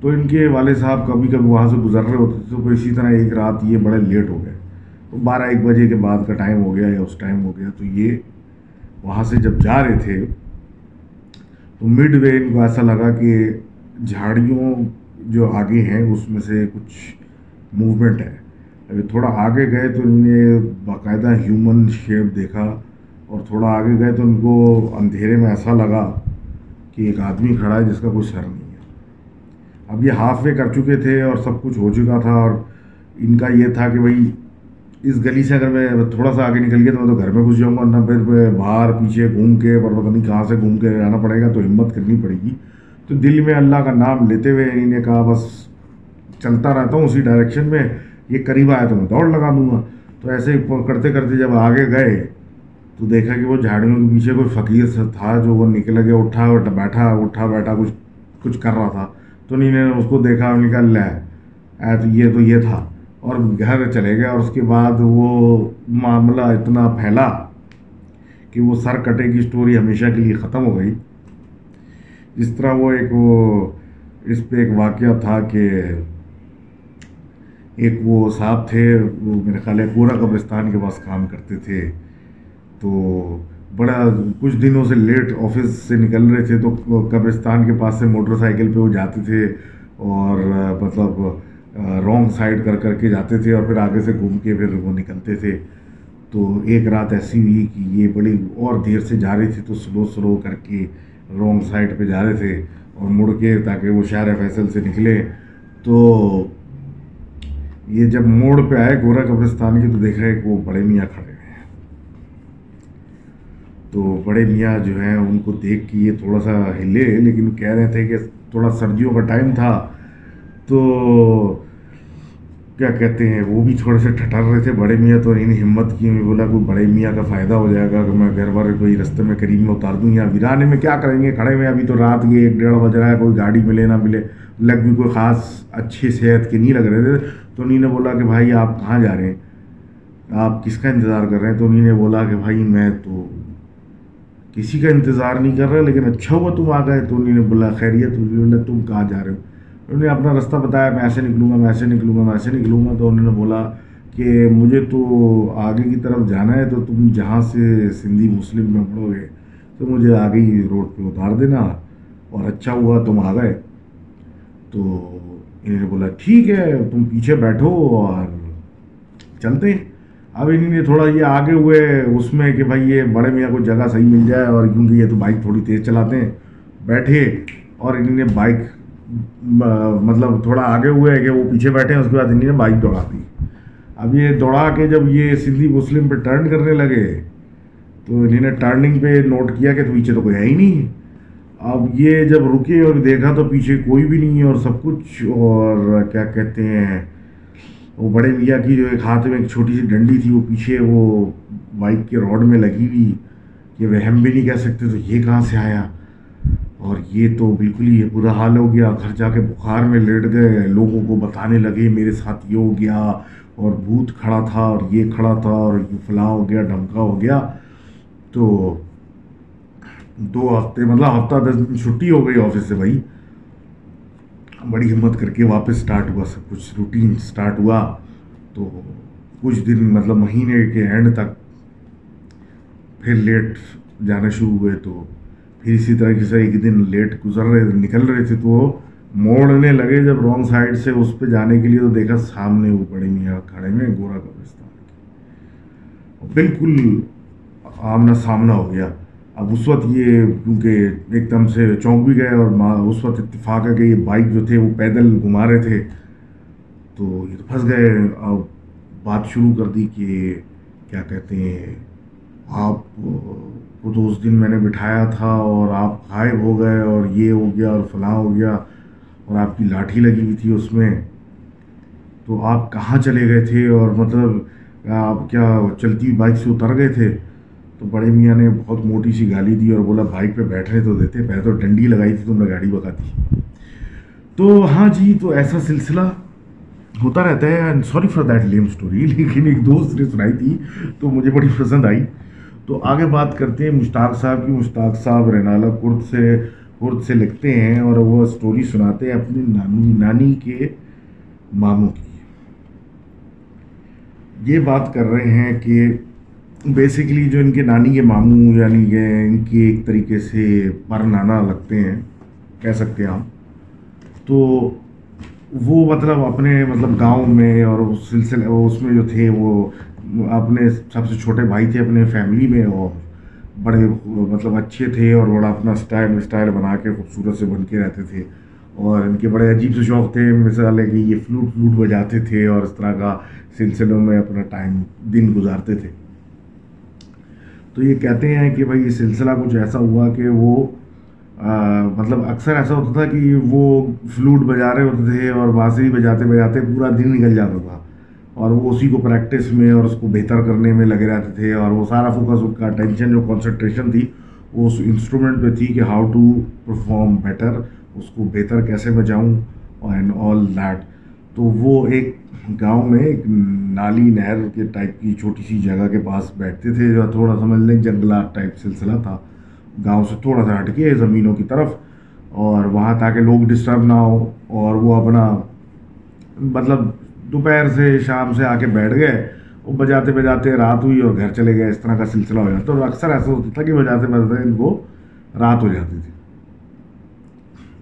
تو ان کے والد صاحب کبھی کبھی وہاں سے گزر رہے ہوتے تھے، تو اسی طرح ایک رات یہ بڑے لیٹ ہو گئے۔ تو بارہ ایک بجے کے بعد کا ٹائم ہو گیا یا اس ٹائم ہو گیا، تو یہ وہاں سے جب جا رہے تھے تو مڈ وے ان کو ایسا لگا کہ جھاڑیوں جو آگے ہیں، اس میں سے کچھ موومنٹ ہے۔ ابھی تھوڑا آگے گئے تو انہوں نے باقاعدہ ہیومن شیپ دیکھا اور تھوڑا آگے گئے تو ان کو اندھیرے میں ایسا لگا کہ ایک آدمی کھڑا ہے جس کا کوئی سر نہیں ہے۔ اب یہ ہاف وے کر چکے تھے اور سب کچھ ہو چکا تھا اور ان کا یہ تھا کہ بھائی اس گلی سے اگر میں تھوڑا سا آگے نکل گیا تو میں تو گھر میں گھس جاؤں گا، نہ پھر باہر پیچھے گھوم کے اور پتہ نہیں کہاں سے گھوم کے جانا پڑے گا، تو ہمت کرنی پڑے گی۔ تو دل میں اللہ کا نام لیتے ہوئے انہیں نے کہا، بس چلتا رہتا ہوں اسی ڈائریکشن میں، یہ قریب آیا تو میں دوڑ لگا دوں گا۔ تو ایسے کرتے کرتے جب آگے گئے، تو دیکھا کہ وہ جھاڑیوں کے پیچھے کوئی فقیر تھا، جو وہ نکل گیا، اٹھا بیٹھا اٹھا بیٹھا، کچھ کچھ کر رہا تھا۔ تو انہیں نے اس کو دیکھا نکل لے، اے تو یہ تو یہ تھا۔ اور گھر چلے گئے اور اس کے بعد وہ معاملہ اتنا پھیلا کہ وہ سر کٹے کی اسٹوری ہمیشہ کے لیے ختم ہو گئی۔ جس طرح وہ ایک وہ اس پہ ایک واقعہ تھا کہ ایک وہ صاحب تھے، وہ میرے خیال ہے پورا قبرستان کے پاس کام کرتے تھے۔ تو بڑا کچھ دنوں سے لیٹ آفس سے نکل رہے تھے تو قبرستان کے پاس سے موٹر سائیکل پہ وہ جاتے تھے اور مطلب رونگ سائڈ کر کر کے جاتے تھے اور پھر آگے سے گھوم کے پھر وہ نکلتے تھے۔ تو ایک رات ایسی ہوئی کہ یہ بڑی اور دیر سے جا رہی تھی تو سلو سلو کر کے رونگ سائڈ پہ جا رہے تھے اور مڑ کے تاکہ وہ شہر فیصل سے نکلے۔ تو یہ جب موڑ پہ آئے گورا قبرستان کی تو دیکھا ہے کہ وہ بڑے میاں کھڑے ہوئے ہیں۔ تو بڑے میاں جو ہیں ان کو دیکھ کے یہ تھوڑا سا ہلے لیکن کہہ رہے تھے کہ تھوڑا سردیوں کا ٹائم تھا۔ تو کیا کہتے ہیں، وہ بھی تھوڑے سے ٹھٹر رہے تھے، بڑے میاں تو انہیں ہمت کی میں بولا کوئی بڑے میاں کا فائدہ ہو جائے گا کہ میں گھر بار کوئی رستے میں قریب میں اتار دوں یا ویرانے میں کیا کریں گے؟ کھڑے ہوئے ابھی تو رات کے ایک ڈیڑھ بج رہا ہے، کوئی گاڑی ملے نہ ملے، لگ بھی کوئی خاص اچھی صحت کے نہیں لگ رہے تھے۔ تو انہیں نے بولا کہ بھائی آپ کہاں جا رہے ہیں؟ آپ کس کا انتظار کر رہے ہیں؟ تو انہیں نے بولا کہ بھائی میں تو کسی کا انتظار نہیں کر رہا، لیکن اچھا ہوا تم آ گئے۔ تو انہیں نے بولا خیریت بولا تم کہاں جا رہے ہو؟ انہوں نے اپنا رستہ بتایا، میں ایسے نکلوں گا، میں ایسے نکلوں گا، میں ایسے نکلوں گا، تو انہوں نے بولا کہ مجھے تو آگے کی طرف جانا ہے، تو تم جہاں سے سندھی مسلم میں پڑھو گے تو مجھے آگے ہی روڈ پہ اتار دینا اور اچھا ہوا تم آ گئے۔ تو انہوں نے بولا، ٹھیک ہے، تم پیچھے بیٹھو اور چلتے ہیں۔ اب انہوں نے تھوڑا یہ آگے ہوئے، اس میں کہ بھائی یہ بڑے میاں کو جگہ صحیح مل جائے اور کیونکہ یہ تو بائک تھوڑی تیز چلاتے ہیں، بیٹھے اور انہوں نے بائک مطلب تھوڑا آگے ہوئے ہے کہ وہ پیچھے بیٹھے ہیں، اس کے بعد انہیں بائک دوڑا دی۔ اب یہ دوڑا کے جب یہ سندھی مسلم پہ ٹرن کرنے لگے، تو انہیں نے ٹرننگ پہ نوٹ کیا کہ تو پیچھے تو کوئی ہے ہی نہیں۔ اب یہ جب رکے اور دیکھا تو پیچھے کوئی بھی نہیں ہے اور سب کچھ، اور کیا کہتے ہیں، وہ بڑے میاں کی جو ایک ہاتھ میں ایک چھوٹی سی ڈنڈی تھی، وہ پیچھے وہ بائک کے روڈ میں لگی ہوئی کہ وہ ہم بھی نہیں کہہ سکتے تو یہ کہاں سے آیا؟ اور یہ تو بالکل ہی برا حال ہو گیا۔ گھر جا کے بخار میں لیٹ گئے، لوگوں کو بتانے لگے، میرے ساتھ یہ ہو گیا اور بھوت کھڑا تھا اور یہ کھڑا تھا اور فلاں ہو گیا، ڈھمکا ہو گیا۔ تو دو ہفتے مطلب ہفتہ دس دن چھٹی ہو گئی آفس سے بھائی۔ بڑی ہمت کر کے واپس اسٹارٹ ہوا، سب کچھ روٹین اسٹارٹ ہوا۔ تو کچھ دن مطلب مہینے کے اینڈ تک پھر لیٹ جانا شروع ہوئے۔ تو پھر اسی طرح سے ایک دن لیٹ گزر رہے نکل رہے تھے، تو وہ موڑنے لگے جب رانگ سائڈ سے اس پہ جانے کے لیے تو دیکھا سامنے وہ بڑے میاں کھڑے ہوئے گورا قبرستان بالکل آمنا سامنا ہو گیا۔ اب اس وقت یہ کیونکہ ایک دم سے چونک بھی گئے اور اس وقت اتفاق ہے کہ یہ بائک جو تھے وہ پیدل گھما رہے تھے۔ تو یہ تو پھنس گئے۔ اب بات شروع کر دی کہ کیا کہتے ہیں، آپ کو تو اس دن میں نے بٹھایا تھا اور آپ غائب ہو گئے اور یہ ہو گیا اور فلاں ہو گیا اور آپ کی لاٹھی لگی ہوئی تھی اس میں۔ تو آپ کہاں چلے گئے تھے اور مطلب آپ کیا چلتی ہوئی بائک سے اتر گئے تھے؟ تو بڑے میاں نے بہت موٹی سی گالی دی اور بولا، بائک پہ بیٹھنے تو دیتے، پہلے تو ڈنڈی لگائی تھی، تم نے گاڑی بکاتی۔ تو ہاں جی تو ایسا سلسلہ ہوتا رہتا ہے۔ Sorry for that lame story لیکن ایک دوست نے سنائی تھی تو مجھے بڑی پسند آئی۔ تو آگے بات کرتے ہیں، مشتاق صاحب کی، مشتاق صاحب رینالا کرد سے کرد سے لکھتے ہیں اور وہ اسٹوری سناتے ہیں اپنی نانی نانی کے ماموں کی۔ یہ بات کر رہے ہیں کہ بیسکلی جو ان کے نانی کے ماموں یعنی کہ ان کی ایک طریقے سے پر نانا لگتے ہیں، کہہ سکتے ہیں آپ تو وہ مطلب اپنے مطلب گاؤں میں اور اس سلسلے اس میں جو تھے، وہ اپنے سب سے چھوٹے بھائی تھے اپنے فیملی میں اور بڑے مطلب اچھے تھے اور بڑا اپنا اسٹائل اسٹائل بنا کے خوبصورت سے بن کے رہتے تھے اور ان کے بڑے عجیب سے شوق تھے، مثال ہے کہ یہ فلوٹ فلوٹ بجاتے تھے اور اس طرح کا سلسلوں میں اپنا ٹائم دن گزارتے تھے۔ تو یہ کہتے ہیں کہ بھائی یہ سلسلہ کچھ ایسا ہوا کہ وہ مطلب اکثر ایسا ہوتا تھا کہ وہ فلوٹ بجا رہے ہوتے تھے اور بانسری بجاتے بجاتے پورا دن نکل جاتا تھا۔ اور وہ اسی کو پریکٹس میں اور اس کو بہتر کرنے میں لگے رہتے تھے اور وہ سارا فوکس اس کا ٹینشن جو کانسنٹریشن تھی، وہ اس انسٹرومنٹ پہ تھی کہ ہاؤ ٹو پرفارم بیٹر اس کو بہتر کیسے بجاؤں اینڈ آل دیٹ تو وہ ایک گاؤں میں ایک نالی نہر کے ٹائپ کی چھوٹی سی جگہ کے پاس بیٹھتے تھے، جو تھوڑا سمجھ مطلب لیں جنگلات ٹائپ سلسلہ تھا۔ گاؤں سے تھوڑا سا ہٹ کے زمینوں کی طرف اور وہاں تاکہ لوگ ڈسٹرب نہ ہو اور وہ اپنا مطلب دوپہر سے شام سے آ کے بیٹھ گئے۔ وہ بجاتے بجاتے رات ہوئی اور گھر چلے گئے۔ اس طرح کا سلسلہ ہو جاتا اور اکثر ایسا ہوتا تھا کہ بجاتے بجاتے ان کو رات ہو جاتی تھی۔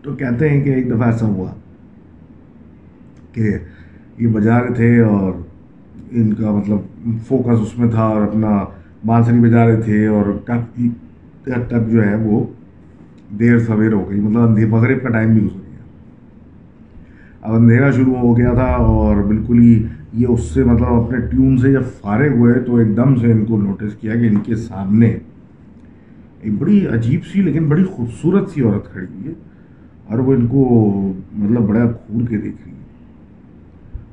تو کہتے ہیں کہ ایک دفعہ ایسا ہوا کہ یہ بجا رہے تھے اور ان کا مطلب فوکس اس میں تھا اور اپنا بانسری بجا رہے تھے اور کافی تک جو ہے وہ دیر سویر ہو گئی۔ مطلب اندھے مغرب کا ٹائم بھی گزر گیا۔ اب اندھیرا شروع ہو گیا تھا اور بالکل ہی یہ اس سے مطلب اپنے ٹیون سے جب فارغ ہوئے تو ایک دم سے ان کو نوٹس کیا کہ ان کے سامنے ایک بڑی عجیب سی لیکن بڑی خوبصورت سی عورت کھڑی ہوئی ہے اور وہ ان کو مطلب بڑا کھور کے دیکھ رہی ہے۔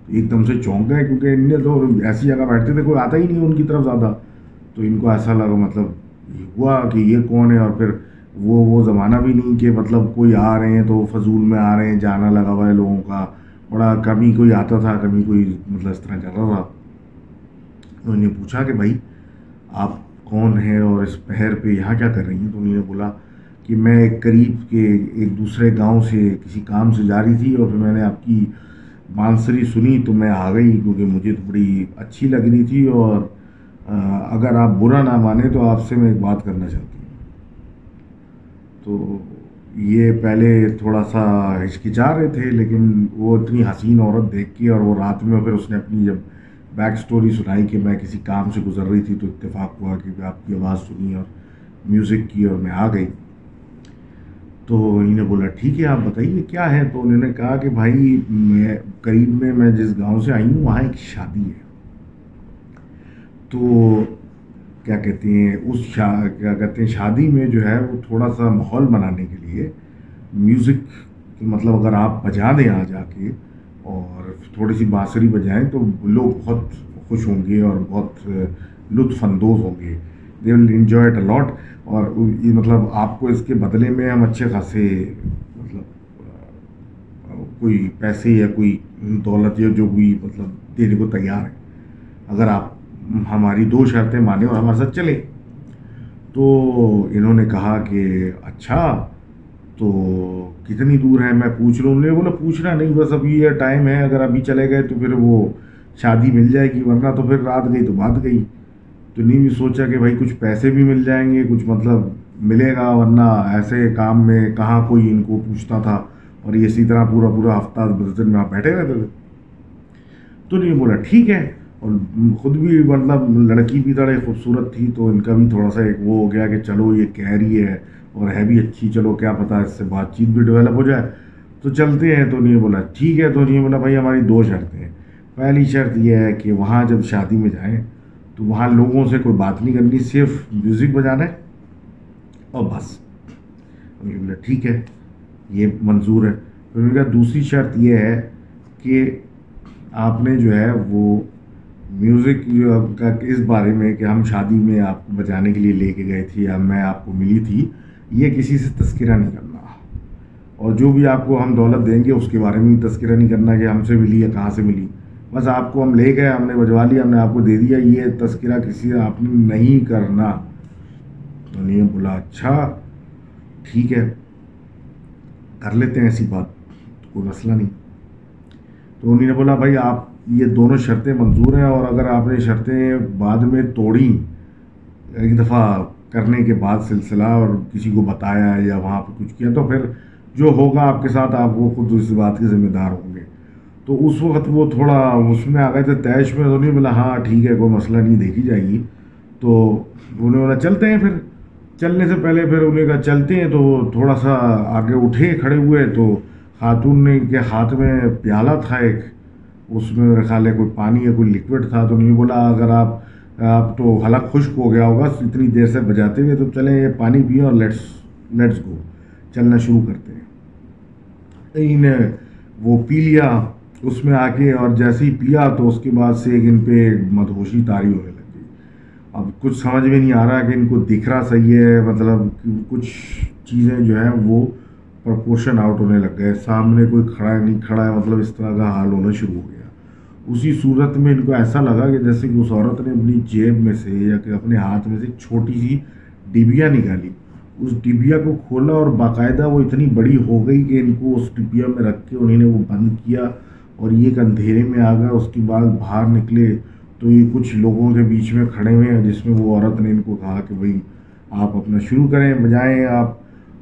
ایک دم سے چونک گئے کیونکہ ان نے تو ایسی جگہ بیٹھتے تھے، کوئی آتا ہی نہیں ان کی طرف زیادہ۔ تو ان کو ایسا لگا مطلب ہوا کہ یہ کون ہے اور پھر وہ وہ زمانہ بھی نہیں کہ مطلب کوئی آ رہے ہیں تو فضول میں آ رہے ہیں، جانا لگا ہوا ہے لوگوں کا۔ بڑا کمی کوئی آتا تھا، کمی کوئی مطلب اس طرح کر رہا تھا۔ انہوں نے پوچھا کہ بھائی، آپ کون ہیں اور اس پہر پہ یہاں کیا کر رہی ہیں؟ تو انہوں نے بولا کہ میں ایک قریب کے ایک دوسرے گاؤں سے کسی کام سے جا رہی تھی اور پھر میں نے آپ کی بانسری سنی تو میں آ گئی کیونکہ مجھے تو بڑی اچھی لگ رہی تھی اور اگر آپ برا نہ مانیں تو آپ سے میں ایک بات کرنا چاہتی ہوں۔ تو یہ پہلے تھوڑا سا ہچکچا رہے تھے، لیکن وہ اتنی حسین عورت دیکھ کے اور وہ رات میں پھر اس نے اپنی جب بیک سٹوری سنائی کہ میں کسی کام سے گزر رہی تھی تو اتفاق ہوا کہ آپ کی آواز سنی اور میوزک کی اور میں آ گئی۔ تو انہوں نے بولا، ٹھیک ہے، آپ بتائیے کیا ہے؟ تو انہوں نے کہا کہ، بھائی، میں قریب میں میں جس گاؤں سے آئی ہوں، وہاں ایک شادی ہے۔ تو کیا کہتے ہیں، اس شا، کیا کہتے ہیں، شادی میں جو ہے وہ تھوڑا سا ماحول بنانے کے لیے میوزک مطلب اگر آپ بجا دیں آ جا کے اور تھوڑی سی بانسری بجائیں تو لوگ بہت خوش ہوں گے اور بہت لطف اندوز ہوں گے۔ They will enjoy it a lot اور یہ مطلب آپ کو اس کے بدلے میں ہم اچھے خاصے مطلب کوئی پیسے یا کوئی دولت یا جو بھی مطلب دینے کو تیار ہے اگر آپ ہماری دو شرطیں مانیں اور ہمارے ساتھ چلیں۔ تو انہوں نے کہا کہ اچھا تو کتنی دور ہے؟ میں پوچھ رہا ہوں۔ انہوں نے بولا، پوچھنا نہیں، بس ابھی یہ ٹائم ہے، اگر ابھی چلے گئے تو پھر وہ شادی مل جائے گی، ورنہ تو پھر رات گئی تو بات گئی۔ تو نہیں بھی سوچا کہ بھائی، کچھ پیسے بھی مل جائیں گے، کچھ مطلب ملے گا، ورنہ ایسے کام میں کہاں کوئی ان کو پوچھتا تھا۔ اور یہ اسی طرح پورا پورا ہفتہ دس دن میں آپ بیٹھے رہتے تھے۔ تو نہیں بولا، ٹھیک ہے۔ اور خود بھی مطلب لڑکی بھی بڑی خوبصورت تھی تو ان کا بھی تھوڑا سا ایک وہ ہو گیا کہ چلو یہ کہہ رہی ہے اور ہے بھی اچھی، چلو کیا پتا اس سے بات چیت بھی ڈیولپ ہو جائے۔ تو چلتے ہیں، تو نہیں بولا، ٹھیک ہے، تو نہیں بولا، بھائی ہماری دو شرطیں ہیں۔ پہلی شرط یہ ہے کہ وہاں جب شادی میں جائیں تو وہاں لوگوں سے کوئی بات نہیں کرنی، صرف میوزک بجانا ہے اور بس۔ بولا، ٹھیک ہے، یہ منظور ہے۔ پھر ان کا دوسری شرط یہ ہے کہ آپ نے جو ہے وہ میوزک جو کا اس بارے میں کہ ہم شادی میں آپ کو بجانے کے لیے لے کے گئے تھے یا میں آپ کو ملی تھی یہ کسی سے تذکرہ نہیں کرنا اور جو بھی آپ کو ہم دولت دیں گے اس کے بارے میں تذکرہ نہیں کرنا کہ ہم سے ملی یا کہاں سے ملی بس آپ کو ہم لے گئے ہم نے بجوا لیا ہم نے آپ کو دے دیا یہ تذکرہ کسی سے آپ نے نہیں کرنا تو نہیں بولا اچھا ٹھیک ہے کر لیتے ہیں ایسی بات تو کوئی مسئلہ نہیں تو انہیں نے بولا بھائی آپ یہ دونوں شرطیں منظور ہیں اور اگر آپ نے شرطیں بعد میں توڑیں، ایک دفعہ کرنے کے بعد سلسلہ اور کسی کو بتایا یا وہاں پہ کچھ کیا، تو پھر جو ہوگا آپ کے ساتھ آپ وہ خود اس بات کے ذمہ دار ہوں گے۔ تو اس وقت وہ تھوڑا اس میں آ گئے تھے، تیش میں تو نہیں بولا ہاں ٹھیک ہے، کوئی مسئلہ نہیں، دیکھی جائے گی۔ تو انہیں بولا چلتے ہیں، پھر چلنے سے پہلے پھر انہیں کہا چلتے ہیں، تو تھوڑا سا آگے اٹھے، کھڑے ہوئے۔ تو خاتون نے کے ہاتھ میں پیالہ تھا ایک۔ اس میں میرے خیال ہے کوئی پانی یا کوئی لکوڈ تھا تو نہیں بولا۔ اگر آپ آپ تو حلق خشک ہو گیا ہوگا اتنی دیر سے بجاتے ہوئے، تو چلیں یہ پانی پئیں اور لیٹس لیٹس گو چلنا شروع کرتے ہیں۔ انہیں وہ پی لیا، اس میں آ کے اور جیسے ہی پیا تو اس کے بعد سے ایک ان پہ مدہوشی تاری ہونے لگ گئی۔ اب کچھ سمجھ میں نہیں آ رہا کہ ان کو دکھ رہا صحیح ہے مطلب کچھ چیزیں جو ہیں وہ پرپورشن آؤٹ ہونے لگ گئے۔ سامنے کوئی کھڑا ہے، نہیں کھڑا ہے مطلب اس طرح کا حال ہونا شروع ہو گیا۔ اسی صورت میں ان کو ایسا لگا کہ جیسے کہ اس عورت نے اپنی جیب میں سے یا کہ اپنے ہاتھ میں سے چھوٹی سی ڈبیا نکالی۔ اس ڈبیا کو کھولا اور باقاعدہ وہ اتنی بڑی ہو گئی کہ ان کو اس ڈبیا میں رکھ کے انہیں نے وہ بند کیا اور یہ ایک اندھیرے میں آ گیا۔ اس کے بعد باہر نکلے تو یہ کچھ لوگوں کے بیچ میں کھڑے ہوئے ہیں، جس میں وہ عورت نے ان کو کہا کہ بھائی آپ اپنا شروع کریں، بجائیں آپ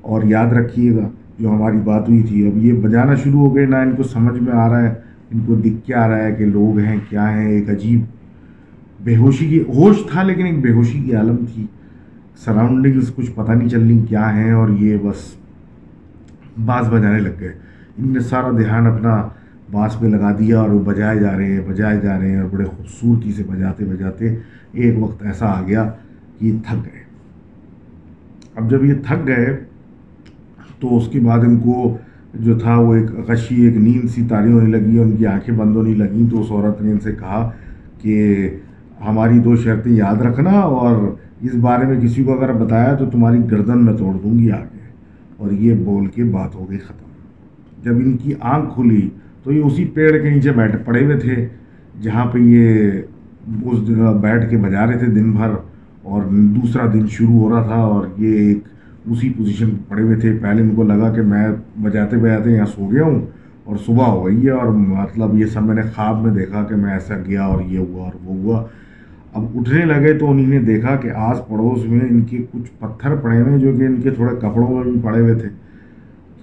اور یاد رکھیے گا جو ہماری بات ہوئی تھی۔ اب یہ بجانا شروع ہو گئے، نہ ان کو سمجھ میں آ رہا ہے۔ ان کو دکھ کیا آ رہا ہے کہ لوگ ہیں، کیا ہیں؟ ایک عجیب بے ہوشی کی، ہوش تھا لیکن ایک بے ہوشی کی عالم تھی۔ سراؤنڈنگس کچھ پتہ نہیں چل رہی کیا ہیں اور یہ بس باز بجانے لگ گئے۔ ان نے سارا دھیان اپنا باس پہ لگا دیا اور وہ بجائے جا رہے ہیں، بجائے جا رہے ہیں اور بڑے خوبصورتی سے بجاتے بجاتے ایک وقت ایسا آ گیا کہ یہ تھک گئے۔ اب جب یہ تھک گئے تو اس کے بعد ان کو جو تھا وہ ایک غشی، ایک نیند سی تاری ہونے لگی ان کی آنکھیں بند ہونے لگیں تو اس عورت نے ان سے کہا کہ ہماری دو شرطیں یاد رکھنا اور اس بارے میں کسی کو اگر بتایا تو تمہاری گردن میں توڑ دوں گی آگے۔ اور یہ بول کے بات ہو گئی ختم۔ جب ان کی آنکھ کھلی تو یہ اسی پیڑ کے نیچے بیٹھ، پڑے ہوئے تھے، جہاں پہ یہ اس جگہ بیٹھ کے بجا رہے تھے دن بھر اور دوسرا دن شروع ہو رہا تھا اور یہ ایک اسی پوزیشن پہ پڑے ہوئے تھے۔ پہلے ان کو لگا کہ میں بجاتے بجاتے یہاں سو گیا ہوں اور صبح ہو گئی ہے اور مطلب یہ سب میں نے خواب میں دیکھا کہ میں ایسا گیا اور یہ ہوا اور وہ ہوا۔ اب اٹھنے لگے تو انہیں نے دیکھا کہ آس پڑوس میں ان کے کچھ پتھر پڑے ہوئے جو کہ ان کے تھوڑے کپڑوں میں بھی پڑے ہوئے تھے۔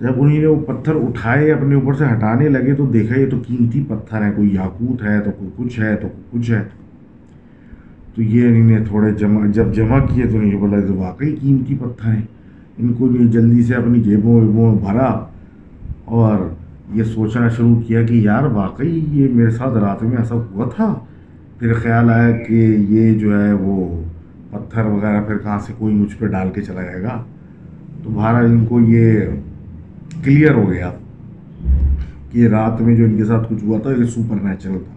جب انہیں نے وہ پتھر اٹھائے اپنے اوپر سے ہٹانے لگے تو دیکھا یہ تو قیمتی پتھر ہے کوئی یاقوت ہے تو کوئی کچھ ہے تو کوئی کچھ ہے۔ تو یہ انہیں نے تھوڑے جمع، جب جمع کیے تو انہیں بولا تو واقعی قیمتی پتھر ہیں۔ ان کو بھی جلدی سے اپنی جیبوں ویبوں میں بھرا اور یہ سوچنا شروع کیا کہ یار واقعی یہ میرے ساتھ رات میں ایسا ہوا تھا؟ پھر خیال آیا کہ یہ جو ہے وہ پتھر وغیرہ پھر کہاں سے کوئی مجھ پہ ڈال کے چلا جائے گا؟ تو بہرحال ان کو یہ کلیئر ہو گیا کہ رات میں جو ان کے ساتھ کچھ ہوا تھا، یہ سپر نیچرل تھا۔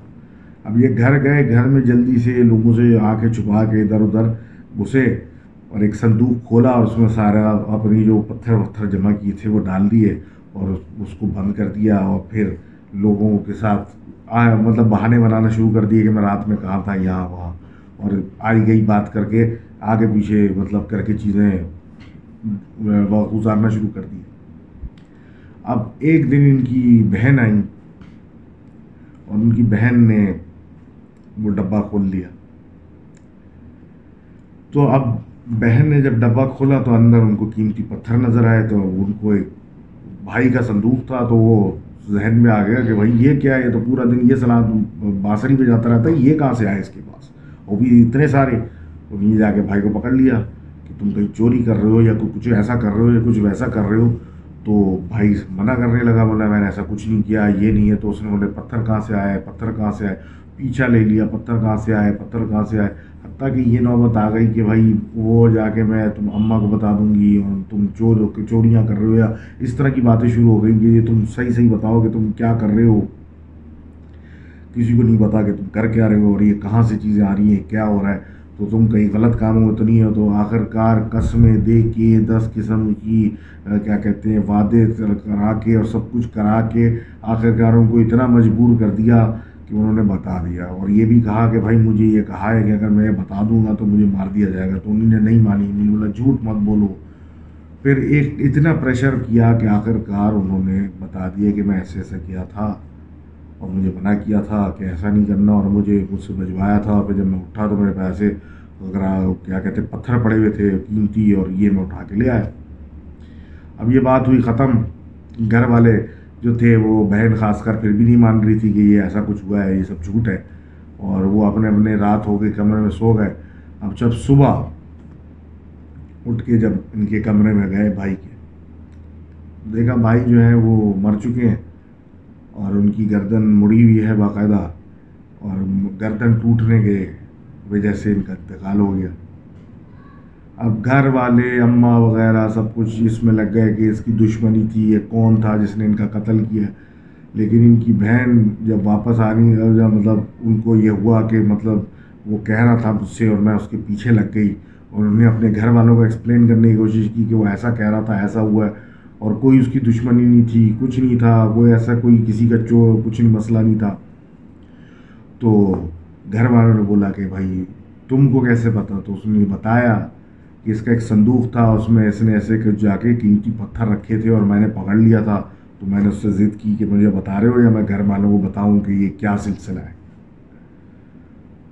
اب یہ گھر گئے، گھر میں جلدی سے لوگوں سے آ کے چھپا کے ادھر ادھر گھسے۔ اور ایک صندوق کھولا اور اس میں سارا اپنی جو پتھر وتھر جمع کیے تھے وہ ڈال دیے اور اس کو بند کر دیا اور پھر لوگوں کے ساتھ آیا مطلب بہانے بنانا شروع کر دیے کہ میں رات میں کہاں تھا، یہاں وہاں۔ اور آئی گئی بات کر کے آگے پیچھے مطلب کر کے چیزیں گزارنا شروع کر دی اب ایک دن ان کی بہن آئیں اور ان کی بہن نے وہ ڈبہ کھول دیا تو اب بہن نے جب ڈبہ کھولا تو اندر ان کو قیمتی پتھر نظر آئے تو ان کو ایک بھائی کا صندوق تھا تو وہ ذہن میں آ گیا کہ بھائی یہ کیا ہے؟ یہ تو پورا دن یہ سلاد بانسری پہ جاتا رہتا ہے، یہ کہاں سے آئے اس کے پاس؟ وہ بھی اتنے سارے۔ تو یہ جا کے بھائی کو پکڑ لیا کہ تم کہیں چوری کر رہے ہو یا کچھ ایسا کر رہے ہو یا کچھ ویسا کر رہے ہو۔ تو بھائی منع کرنے لگا، بولا میں نے ایسا کچھ نہیں کیا، یہ نہیں ہے تو اس نے بولے پتھر کہاں سے آیا ہے؟ پتھر کہاں سے آئے پیچھا لے لیا، پتھر کہاں سے آئے، پتھر کہاں سے آئے؟ حتیٰ کہ یہ نوبت آ گئی کہ بھائی وہ جا کے میں تم اماں کو بتا دوں گی، اور تم چور چوریاں کر رہے ہو، یا اس طرح کی باتیں شروع ہو گئی کہ یہ تم صحیح صحیح بتاؤ کہ تم کیا کر رہے ہو۔ کسی کو نہیں پتا کہ تم کر کیا رہے ہو اور یہ کہاں سے چیزیں آ رہی ہیں، کیا ہو رہا ہے۔ تو تم کہیں غلط کاموں میں تو نہیں ہو، تو آخر کار قسمیں دے کے دس قسم کی کیا کہتے ہیں، وعدے کرا کے اور سب کچھ کرا کے آخر کار ان کو اتنا مجبور کر دیا۔ کہ انہوں نے بتا دیا اور یہ بھی کہا کہ بھائی مجھے یہ کہا ہے کہ اگر میں بتا دوں گا تو مجھے مار دیا جائے گا تو انہوں نے نہیں مانی، انہوں نے بولا، جھوٹ مت بولو۔ پھر ایک اتنا پریشر کیا کہ آخر کار انہوں نے بتا دیا کہ میں ایسے ایسا کیا تھا اور مجھے منع کیا تھا کہ ایسا نہیں کرنا اور مجھے مجھ سے بھجوایا تھا پھر جب میں اٹھا تو میرے پیسے اگر کیا کہتے پتھر پڑے ہوئے تھے، قیمتی اور یہ میں اٹھا کے لے آیا۔ اب یہ بات ہوئی ختم۔ گھر والے جو تھے وہ بہن خاص کر پھر بھی نہیں مان رہی تھی کہ یہ ایسا کچھ ہوا ہے، یہ سب جھوٹ ہے۔ اور وہ اپنے اپنے رات ہو کے کمرے میں سو گئے۔ اب جب صبح اٹھ کے جب ان کے کمرے میں گئے بھائی کے۔ دیکھا بھائی جو ہیں وہ مر چکے ہیں اور ان کی گردن مڑی ہوئی ہے باقاعدہ اور گردن ٹوٹنے کے وجہ سے ان کا انتقال ہو گیا۔ اب گھر والے، اماں وغیرہ سب کچھ اس میں لگ گئے کہ اس کی دشمنی تھی یہ کون تھا جس نے ان کا قتل کیا۔ لیکن ان کی بہن جب واپس آنی جب مطلب ان کو یہ ہوا کہ مطلب وہ کہہ رہا تھا مجھ سے اور میں اس کے پیچھے لگ گئی۔ اور انہوں نے اپنے گھر والوں کو ایکسپلین کرنے کی کوشش کی کہ وہ ایسا کہہ رہا تھا، ایسا ہوا ہے۔ اور کوئی اس کی دشمنی نہیں تھی، کچھ نہیں تھا، کوئی ایسا کوئی کسی کا چو کچھ نہیں، مسئلہ نہیں تھا۔ تو گھر والوں نے بولا کہ بھائی، تم کو کیسے پتا؟ تو اس نے بتایا کہ اس کا ایک صندوق تھا، اس میں اس نے ایسے کہ جا کے قیمتی پتھر رکھے تھے اور میں نے پکڑ لیا تھا۔ تو میں نے اس سے ضد کی کہ مجھے بتا رہے ہو یا میں گھر والوں کو بتاؤں کہ یہ کیا سلسلہ ہے۔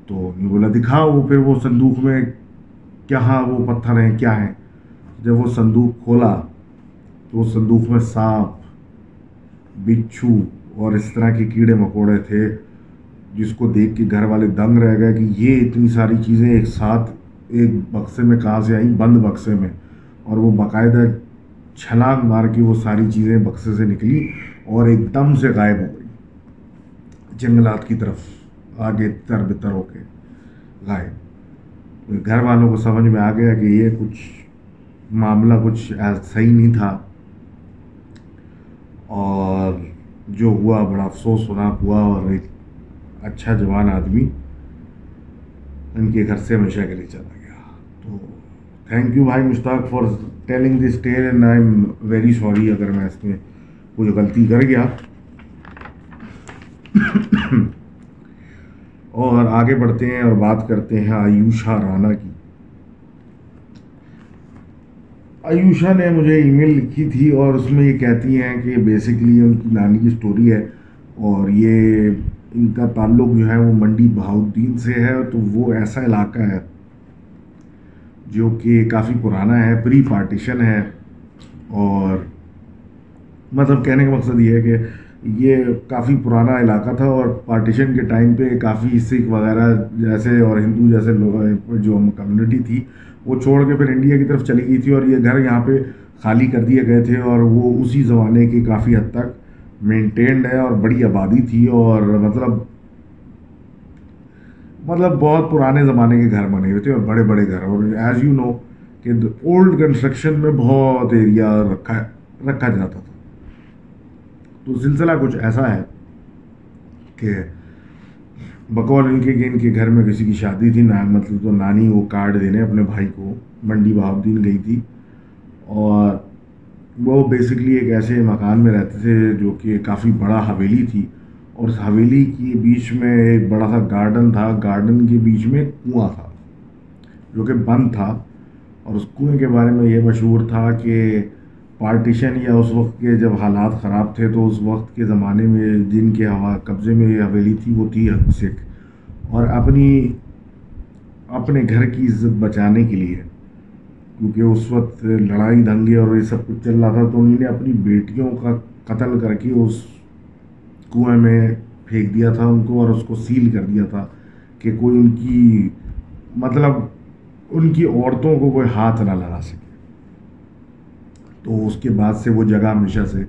تو بولا، دکھاؤ وہ پھر وہ صندوق میں کہاں وہ پتھر ہیں، کیا ہیں۔ جب وہ صندوق کھولا تو اس صندوق میں سانپ، بچھو اور اس طرح کے کیڑے مکوڑے تھے، جس کو دیکھ کے گھر والے دنگ رہ گئے کہ یہ اتنی ساری چیزیں ایک ساتھ ایک بکسے میں کہاں سے آئیں؟ بند بکسے میں۔ اور وہ باقاعدہ چھلانگ مار کے وہ ساری چیزیں بکسے سے نکلی اور ایک دم سے غائب ہو گئی۔ جنگلات کی طرف آگے تر بتر ہو کے غائب۔ گھر والوں کو سمجھ میں آ گیا کہ یہ کچھ معاملہ کچھ صحیح نہیں تھا۔ اور جو ہوا بڑا افسوس ہونا ہوا اور ایک اچھا جوان آدمی ان کے گھر سے ہمیشہ کے لیے چلا۔ تھینک یو بھائی Mushtaq for telling this tale and I am very sorry اگر میں اس میں کچھ غلطی کر گیا۔ اور آگے بڑھتے ہیں اور بات کرتے ہیں آیوشا رانا کی۔ آیوشا نے مجھے ای میل لکھی تھی اور اس میں یہ کہتی ہیں کہ بیسکلی ان کی نانی کی سٹوری ہے اور یہ ان کا تعلق جو ہے وہ منڈی بہاؤدین سے ہے تو وہ ایسا علاقہ ہے۔ جو کہ کافی پرانا ہے پری پارٹیشن ہے اور مطلب کہنے کا مقصد یہ ہے کہ یہ کافی پرانا علاقہ تھا اور پارٹیشن کے ٹائم پہ کافی سکھ وغیرہ جیسے اور ہندو جیسے لوگ جو کمیونٹی تھی، وہ چھوڑ کے پھر انڈیا کی طرف چلی گئی تھی اور یہ گھر یہاں پہ خالی کر دیے گئے تھے اور وہ اسی زمانے کے کافی حد تک مینٹینڈ ہے اور بڑی آبادی تھی اور مطلب مطلب بہت پرانے زمانے کے گھر بنے ہوئے تھے اور بڑے بڑے گھر اور ایز یو نو کہ اولڈ کنسٹرکشن میں بہت ایریا رکھا رکھا جاتا تھا۔ تو سلسلہ کچھ ایسا ہے کہ بقول ان کے کہ ان کے گھر میں کسی کی شادی تھی نا مطلب تو نانی وہ کارڈ دینے اپنے بھائی کو، منڈی بہاؤدین گئی تھی۔ اور وہ بیسکلی ایک ایسے مکان میں رہتے تھے جو کہ کافی بڑا حویلی تھی۔ اور اس حویلی کے بیچ میں ایک بڑا سا گارڈن تھا۔ گارڈن کے بیچ میں کنواں تھا جو کہ بند تھا۔ اور اس کنویں کے بارے میں یہ مشہور تھا کہ پارٹیشن یا اس وقت کے جب حالات خراب تھے تو اس وقت کے زمانے میں جن کے ہوا قبضے میں یہ حویلی تھی، وہ تھی حق سکھ۔ اور اپنی، اپنے گھر کی عزت بچانے کے لیے، کیونکہ اس وقت لڑائی دنگے اور یہ سب کچھ چل رہا تھا تو انہوں نے اپنی بیٹیوں کا قتل کر کے اس کنویں میں پھینک دیا تھا ان کو اور اس کو سیل کر دیا تھا کہ کوئی ان کی مطلب ان کی عورتوں کو کوئی ہاتھ نہ لگا سکے۔ تو اس کے بعد سے وہ جگہ ہمیشہ سے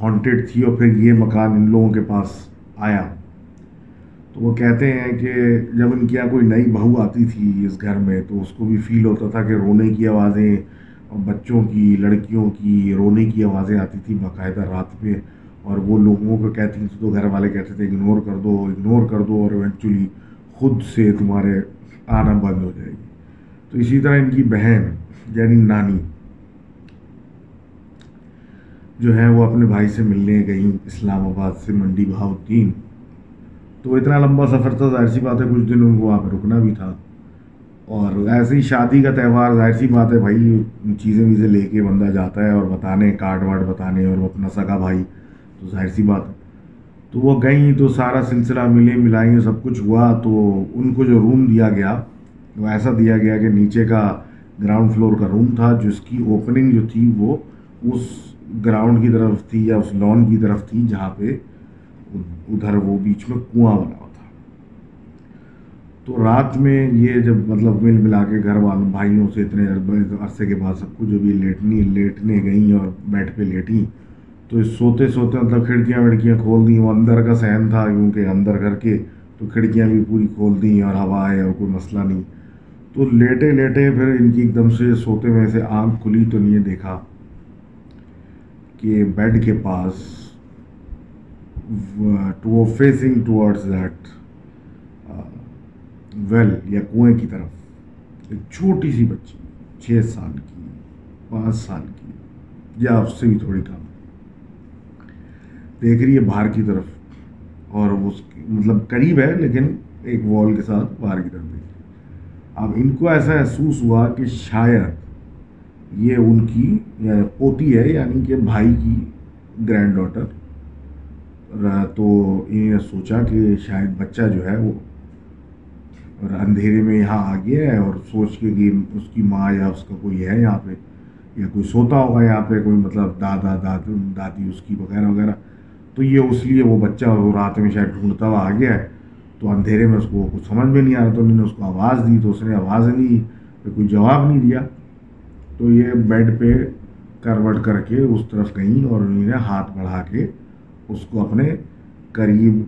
ہانٹیڈ تھی اور پھر یہ مکان ان لوگوں کے پاس آیا۔ تو وہ کہتے ہیں کہ جب ان کے یہاں کوئی نئی بہو آتی تھی اس گھر میں تو اس کو بھی فیل ہوتا تھا کہ رونے کی آوازیں اور بچوں کی، لڑکیوں کی رونے کی آوازیں آتی تھی باقاعدہ رات میں۔ اور وہ لوگوں کو کہتی تھی تو گھر والے کہتے تھے اگنور کر دو اگنور کر دو اور ایونچولی خود سے تمہارے آنا بند ہو جائے گی۔ تو اسی طرح ان کی بہن یعنی نانی، جو ہے وہ اپنے بھائی سے ملنے گئیں اسلام آباد سے، منڈی بہاؤدین تو اتنا لمبا سفر تھا، ظاہر سی بات ہے، کچھ دن ان کو وہاں پہ رکنا بھی تھا۔ اور ایسے ہی شادی کا تہوار، ظاہر سی بات ہے، بھائی، چیزیں ویزیں لے کے بندہ جاتا ہے اور بتانے، کارڈ واڈ بتانے اور وہ اپنا سگا بھائی تو ظاہر سی بات، تو وہ گئیں، تو سارا سلسلہ ملے ملائیں سب کچھ ہوا، تو ان کو جو روم دیا گیا، وہ ایسا دیا گیا کہ نیچے کا گراؤنڈ فلور کا روم تھا جس کی اوپننگ جو تھی، وہ اس گراؤنڈ کی طرف تھی یا اس لان کی طرف تھی، جہاں پہ ادھر وہ بیچ میں کنواں بنا ہوا تھا۔ تو رات میں یہ جب مطلب مل ملا کے گھر والوں، بھائیوں سے اتنے عرصے کے بعد سب کچھ، جو بھی لیٹنی، لیٹنے گئیں اور بیڈ پہ لیٹیں تو سوتے سوتے مطلب کھڑکیاں وڑکیاں کھول دیں، وہ اندر کا سہن تھا، کیونکہ اندر گھر کے تو کھڑکیاں بھی پوری کھول دیں اور ہوا آئے اور کوئی مسئلہ نہیں۔ تو لیٹے لیٹے پھر ان کی ایک دم سے سوتے میں سے آنکھ کھلی تو نہیں دیکھا کہ بیڈ کے پاس to facing towards that well یا کنویں کی طرف، ایک چھوٹی سی بچی، چھ سال کی، پانچ سال کی، یا اس سے بھی تھوڑی کم۔ دیکھ رہی ہے باہر کی طرف اور اس مطلب قریب ہے لیکن ایک وال کے ساتھ باہر کی طرف دیکھ رہی ہے۔ اب ان کو ایسا محسوس ہوا کہ شاید یہ ان کی پوتی ہے یعنی کہ بھائی کی گرینڈ ڈاٹر تو انہیں سوچا کہ شاید بچہ جو ہے وہ اندھیرے میں یہاں آ گیا ہے اور سوچ کے کہ اس کی ماں یا اس کا کوئی ہے یہاں پہ، یا کوئی سوتا ہوگا یہاں پہ، کوئی مطلب دادا داد دادی اس کی وغیرہ وغیرہ۔ تو یہ اس لیے وہ بچہ وہ رات میں شاید ڈھونڈتا ہوا آ گیا ہے۔ تو اندھیرے میں اس کو کچھ سمجھ میں نہیں آ رہا تو انہوں نے اس کو آواز دی تو اس نے آواز نہیں پھر کوئی جواب نہیں دیا۔ تو یہ بیڈ پہ کروٹ کر کے اس طرف گئیں اور انہوں نے ہاتھ بڑھا کے اس کو اپنے قریب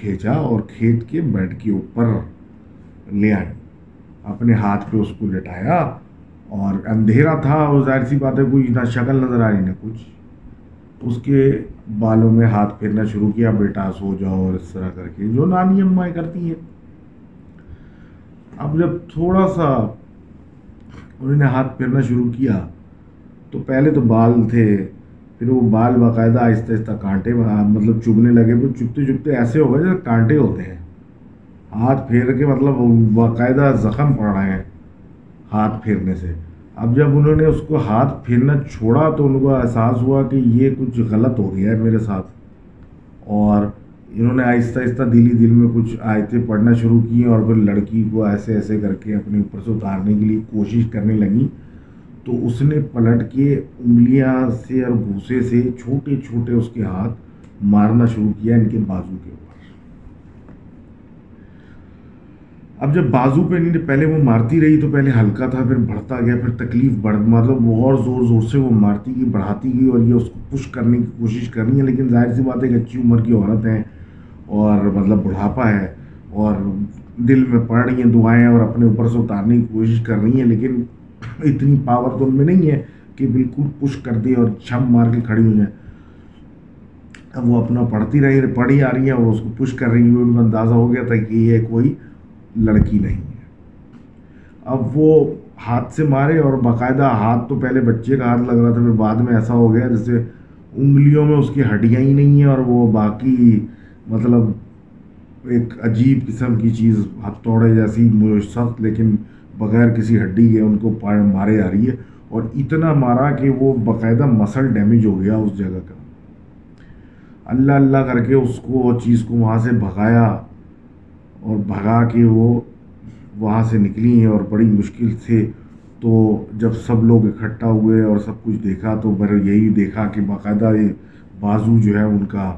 کھینچا اور کھینچ کے بیڈ کے اوپر لے آئے۔ اپنے ہاتھ پہ اس کو لٹایا اور اندھیرا تھا۔ اور ظاہر سی بات ہے، کوئی نہ شکل نظر آ رہی نہ کچھ۔ اس کے بالوں میں ہاتھ پھیرنا شروع کیا، بیٹا سو جاؤ اور اس طرح کر کے۔ جو نانی امائیں کرتی ہیں۔ اب جب تھوڑا سا انہوں نے ہاتھ پھیرنا شروع کیا، تو پہلے تو بال تھے، پھر وہ بال باقاعدہ آہستہ آہستہ کانٹے مطلب چبھنے لگے۔ پھر چبتے چبتے ایسے ہو گئے جیسے کانٹے ہوتے ہیں۔ ہاتھ پھیر کے مطلب باقاعدہ زخم پڑ رہے ہیں ہاتھ پھیرنے سے۔ اب جب انہوں نے اس کو ہاتھ پھیرنا چھوڑا تو ان کو احساس ہوا کہ یہ کچھ غلط ہو گیا ہے میرے ساتھ۔ اور انہوں نے آہستہ آہستہ دلی دل میں کچھ آیتیں پڑھنا شروع کی اور پھر لڑکی کو ایسے ایسے کر کے اپنے اوپر سے اتارنے کے لیے کوشش کرنے لگیں۔ تو اس نے پلٹ کے انگلیاں سے اور گھوسے سے چھوٹے چھوٹے اس کے ہاتھ مارنا شروع کیا ان کے بازو کے اوپر۔ اب جب بازو پہ نہیں، پہلے وہ مارتی رہی تو پہلے ہلکا تھا، پھر بڑھتا گیا، پھر تکلیف بڑھ مطلب وہ اور زور زور سے وہ مارتی گئی، بڑھاتی گئی اور یہ اس کو پش کرنے کی کوشش کرنی ہے۔ لیکن ظاہر سی بات ہے کہ اچھی عمر کی عورت ہیں اور مطلب بڑھاپا ہے اور دل میں پڑ رہی ہیں دعائیں اور اپنے اوپر سے اتارنے کی کوشش کر رہی ہیں، لیکن اتنی پاور تو ان میں نہیں ہے کہ بالکل پش کر دے اور چھم مار کے کھڑی ہو جائیں اب وہ اپنا پڑھتی رہی، پڑھی آ رہی ہے اور اس کو پش کر رہی ہے ان کو اندازہ ہو گیا تھا کہ یہ کوئی لڑکی نہیں ہے۔ اب وہ ہاتھ سے مارے اور باقاعدہ ہاتھ تو پہلے بچے کا ہاتھ لگ رہا تھا، پھر بعد میں ایسا ہو گیا جیسے انگلیوں میں اس کی ہڈیاں ہی نہیں ہیں اور وہ باقی مطلب ایک عجیب قسم کی چیز ہاتھ توڑے جیسی سخت لیکن بغیر کسی ہڈی کے ان کو مارے آ رہی ہے۔ اور اتنا مارا کہ وہ باقاعدہ مسل ڈیمیج ہو گیا اس جگہ کا۔ اللہ اللہ کر کے اس کو، وہ چیز کو وہاں سے بھگایا۔ اور بھگا کے وہ وہاں سے نکلی ہیں اور بڑی مشکل سے تو جب سب لوگ اکٹھا ہوئے اور سب کچھ دیکھا تو بر یہی دیکھا کہ باقاعدہ یہ بازو جو ہے ان کا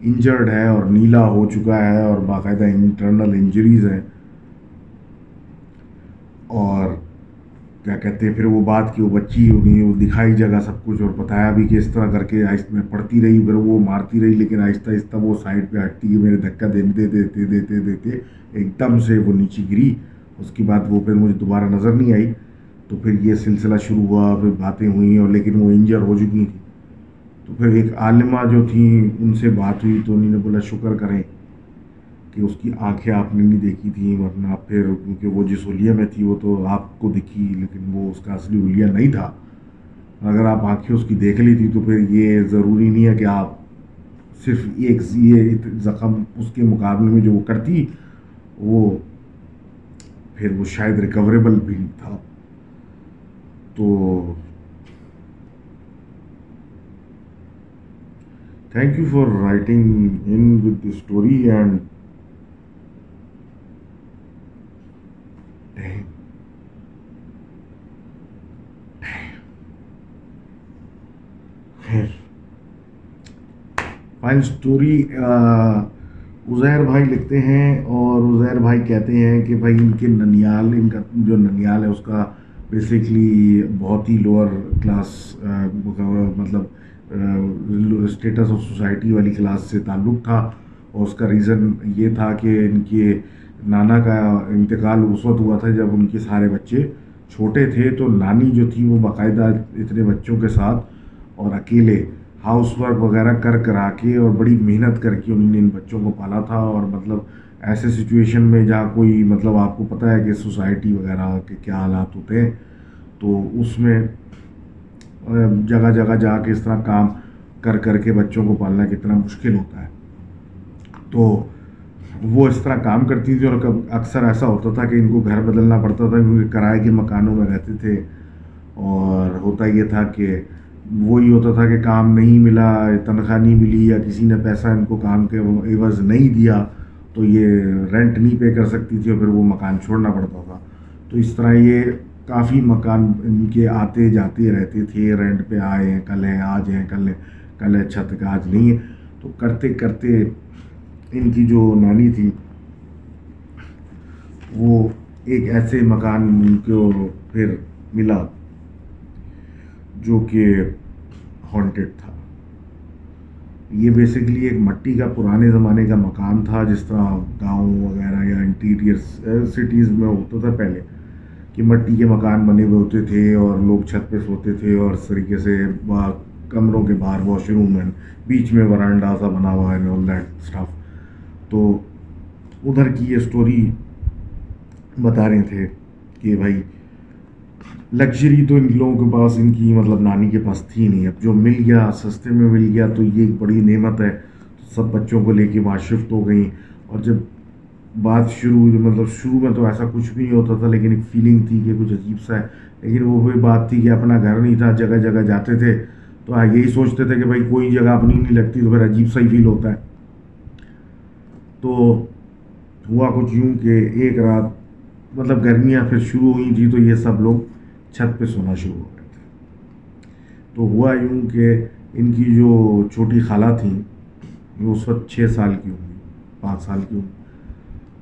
انجرڈ ہے اور نیلا ہو چکا ہے اور باقاعدہ انٹرنل انجریز ہیں اور کیا کہتے ہیں، پھر وہ بات کی وہ بچی انہیں وہ دکھائی جگہ سب کچھ اور بتایا بھی کہ اس طرح کر کے آہستہ میں پڑھتی رہی، پھر وہ مارتی رہی، لیکن آہستہ آہستہ وہ سائڈ پہ ہٹتی کہ میرے دھکا دیتے دیتے دیتے دیتے ایک دم سے وہ نیچے گری۔ اس کے بعد وہ پھر مجھے دوبارہ نظر نہیں آئی۔ تو پھر یہ سلسلہ شروع ہوا، پھر باتیں ہوئیں اور لیکن وہ انجر ہو چکی تھیں۔ تو پھر ایک عالمہ جو تھیں، ان سے بات ہوئی تو انہوں نے بولا، شکر کریں۔ کہ اس کی آنکھیں آپ نے نہیں دیکھی تھیں، ورنہ پھر کیونکہ وہ جس حلیہ میں تھی وہ تو آپ کو دکھی، لیکن وہ اس کا اصلی حلیہ نہیں تھا۔ اگر آپ آنکھیں اس کی دیکھ لی تھی تو پھر یہ ضروری نہیں ہے کہ آپ صرف ایک یہ زخم اس کے مقابلے میں جو وہ کرتی، وہ پھر وہ شاید ریکوریبل بھی تھا۔ تو thank you for writing in with story and fine story Uzair بھائی لکھتے ہیں اور عزیر بھائی کہتے ہیں کہ بھائی ان کے ننیال، ان کا جو ننیال ہے، اس کا بیسکلی بہت ہی لوور کلاس مطلب اسٹیٹس آف سوسائٹی والی کلاس سے تعلق تھا۔ اور اس کا ریزن یہ تھا کہ ان کے نانا کا انتقال اس وقت ہوا تھا جب ان کے سارے بچے چھوٹے تھے۔ تو نانی جو تھی وہ باقاعدہ اتنے بچوں کے ساتھ اور اکیلے ہاؤس ورک وغیرہ کر کرا کے اور بڑی محنت کر کے انہوں نے ان بچوں کو پالا تھا اور مطلب ایسے سچویشن میں جہاں کوئی مطلب آپ کو پتہ ہے کہ سوسائٹی وغیرہ کے کیا حالات ہوتے ہیں، تو اس میں جگہ جگہ جا کے اس طرح کام کر کر کے بچوں کو پالنا کتنا مشکل ہوتا ہے۔ تو وہ اس طرح کام کرتی تھی اور اکثر ایسا ہوتا تھا کہ ان کو گھر بدلنا پڑتا تھا کیونکہ کرائے کے مکانوں میں رہتے تھے۔ اور ہوتا یہ تھا کہ وہی ہوتا تھا کہ کام نہیں ملا، تنخواہ نہیں ملی یا کسی نے پیسہ ان کو کام کے عوض نہیں دیا، تو یہ رینٹ نہیں پے کر سکتی تھی اور پھر وہ مکان چھوڑنا پڑتا تھا۔ تو اس طرح یہ کافی مکان ان کے آتے جاتے رہتے تھے رینٹ پہ آئے ہیں، کل ہیں، آج ہیں، کل ہے کل ہے چھت کا آج نہیں ہے۔ تو کرتے کرتے ان کی جو نانی تھی، وہ ایک ایسے مکان ان کو پھر ملا۔ جو کہ ہانٹیڈ تھا۔ یہ بیسکلی ایک مٹی کا پرانے زمانے کا مکان تھا، جس طرح گاؤں وغیرہ یا انٹیریئر سٹیز میں ہوتا تھا پہلے، کہ مٹی کے مکان بنے ہوئے ہوتے تھے اور لوگ چھت پہ سوتے تھے اور اس طریقے سے کمروں کے باہر واش روم ہے بیچ میں ورانڈا سا بنا ہوا ہے آل دیٹ اسٹاف تو ادھر کی یہ اسٹوری بتا رہے تھے کہ بھائی لگژری تو ان لوگوں کے پاس ان کی مطلب نانی کے پاس تھی نہیں. اب جو مل گیا، سستے میں مل گیا تو یہ ایک بڑی نعمت ہے. سب بچوں کو لے کے وہاں شفٹ ہو گئیں. اور جب بات شروع مطلب شروع میں تو ایسا کچھ بھی نہیں ہوتا تھا، لیکن ایک فیلنگ تھی کہ کچھ عجیب سا ہے. لیکن وہ بھی بات تھی کہ اپنا گھر نہیں تھا، جگہ جگہ جاتے تھے. تو یہی سوچتے تھے کہ بھائی کوئی جگہ اپنی نہیں لگتی تو پھر عجیب سا ہی فیل ہوتا ہے. تو ہوا کچھ یوں کہ ایک رات مطلب گرمیاں پھر شروع ہوئی تھیں تو یہ سب لوگ چھت پہ سونا شروع ہو گئے تھے تو ہوا یوں کہ ان کی جو چھوٹی خالہ تھیں، وہ اس وقت چھ سال کی ہوں گی، پانچ سال کی ہوں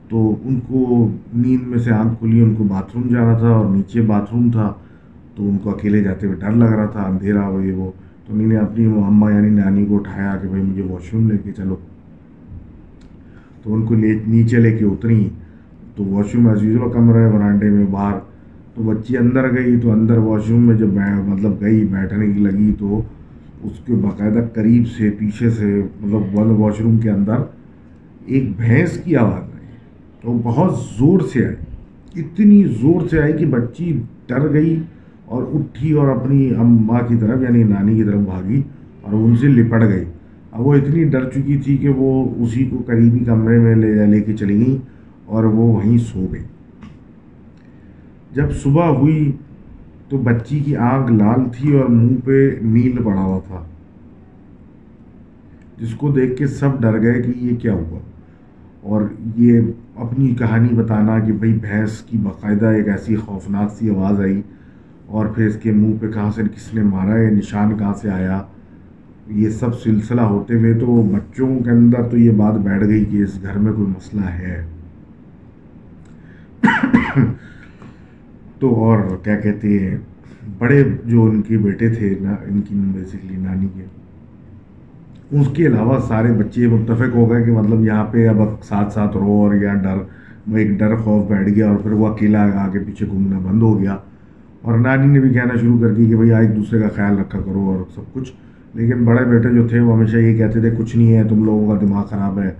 تو ان کو نیند میں سے آنکھ کھلی، ان کو باتھ روم جانا تھا اور نیچے باتھ روم تھا۔ تو ان کو اکیلے جاتے ہوئے ڈر لگ رہا تھا، اندھیرا ہو یہ وہ۔ تو انہیں نے اپنی اماں یعنی نانی کو اٹھایا کہ بھائی مجھے واش روم لے کے چلو۔ تو ان کو لے نیچے لے کے اتری۔ تو واش روم ایز یوزل کمرہ ہے برانڈے میں باہر۔ تو بچی اندر گئی تو اندر واش روم میں جب مطلب گئی، بیٹھنے کی لگی تو اس کے باقاعدہ قریب سے، پیچھے سے مطلب بند واش روم کے اندر ایک بھینس کی آواز آئی۔ تو بہت زور سے آئی۔ اتنی زور سے آئی کہ بچی ڈر گئی اور اٹھی اور اپنی اماں کی طرف یعنی نانی کی طرف بھاگی اور ان سے لپٹ گئی۔ اب وہ اتنی ڈر چکی تھی کہ وہ اسی کو قریبی کمرے میں لے لے کے چلی گئیں اور وہ وہیں سو گئی جب صبح ہوئی تو بچی کی آنکھ لال تھی اور منہ پہ نیل پڑا ہوا تھا، جس کو دیکھ کے سب ڈر گئے کہ یہ کیا ہوا۔ اور یہ اپنی کہانی بتانا کہ بھئی بھینس کی باقاعدہ ایک ایسی خوفناک سی آواز آئی اور پھر اس کے منہ پہ کہاں سے کس نے مارا ہے نشان کہاں سے آیا؟ یہ سب سلسلہ ہوتے ہوئے تو بچوں کے اندر تو یہ بات بیٹھ گئی کہ اس گھر میں کوئی مسئلہ ہے۔ تو اور کیا کہتے ہیں، بڑے جو ان کے بیٹے تھے، نا، ان کی بیسکلی نانی کے، اس کے علاوہ سارے بچے متفق ہو گئے کہ مطلب یہاں پہ اب ساتھ ساتھ رو اور یا ڈر، ایک ڈر خوف بیٹھ گیا اور پھر وہ اکیلا آگے پیچھے گھومنا بند ہو گیا۔ اور نانی نے بھی کہنا شروع کر دی کہ بھائی ایک دوسرے کا خیال رکھا کرو اور سب کچھ۔ لیکن بڑے بیٹے جو تھے، وہ ہمیشہ یہ کہتے تھے، کچھ نہیں ہے، تم لوگوں کا دماغ خراب ہے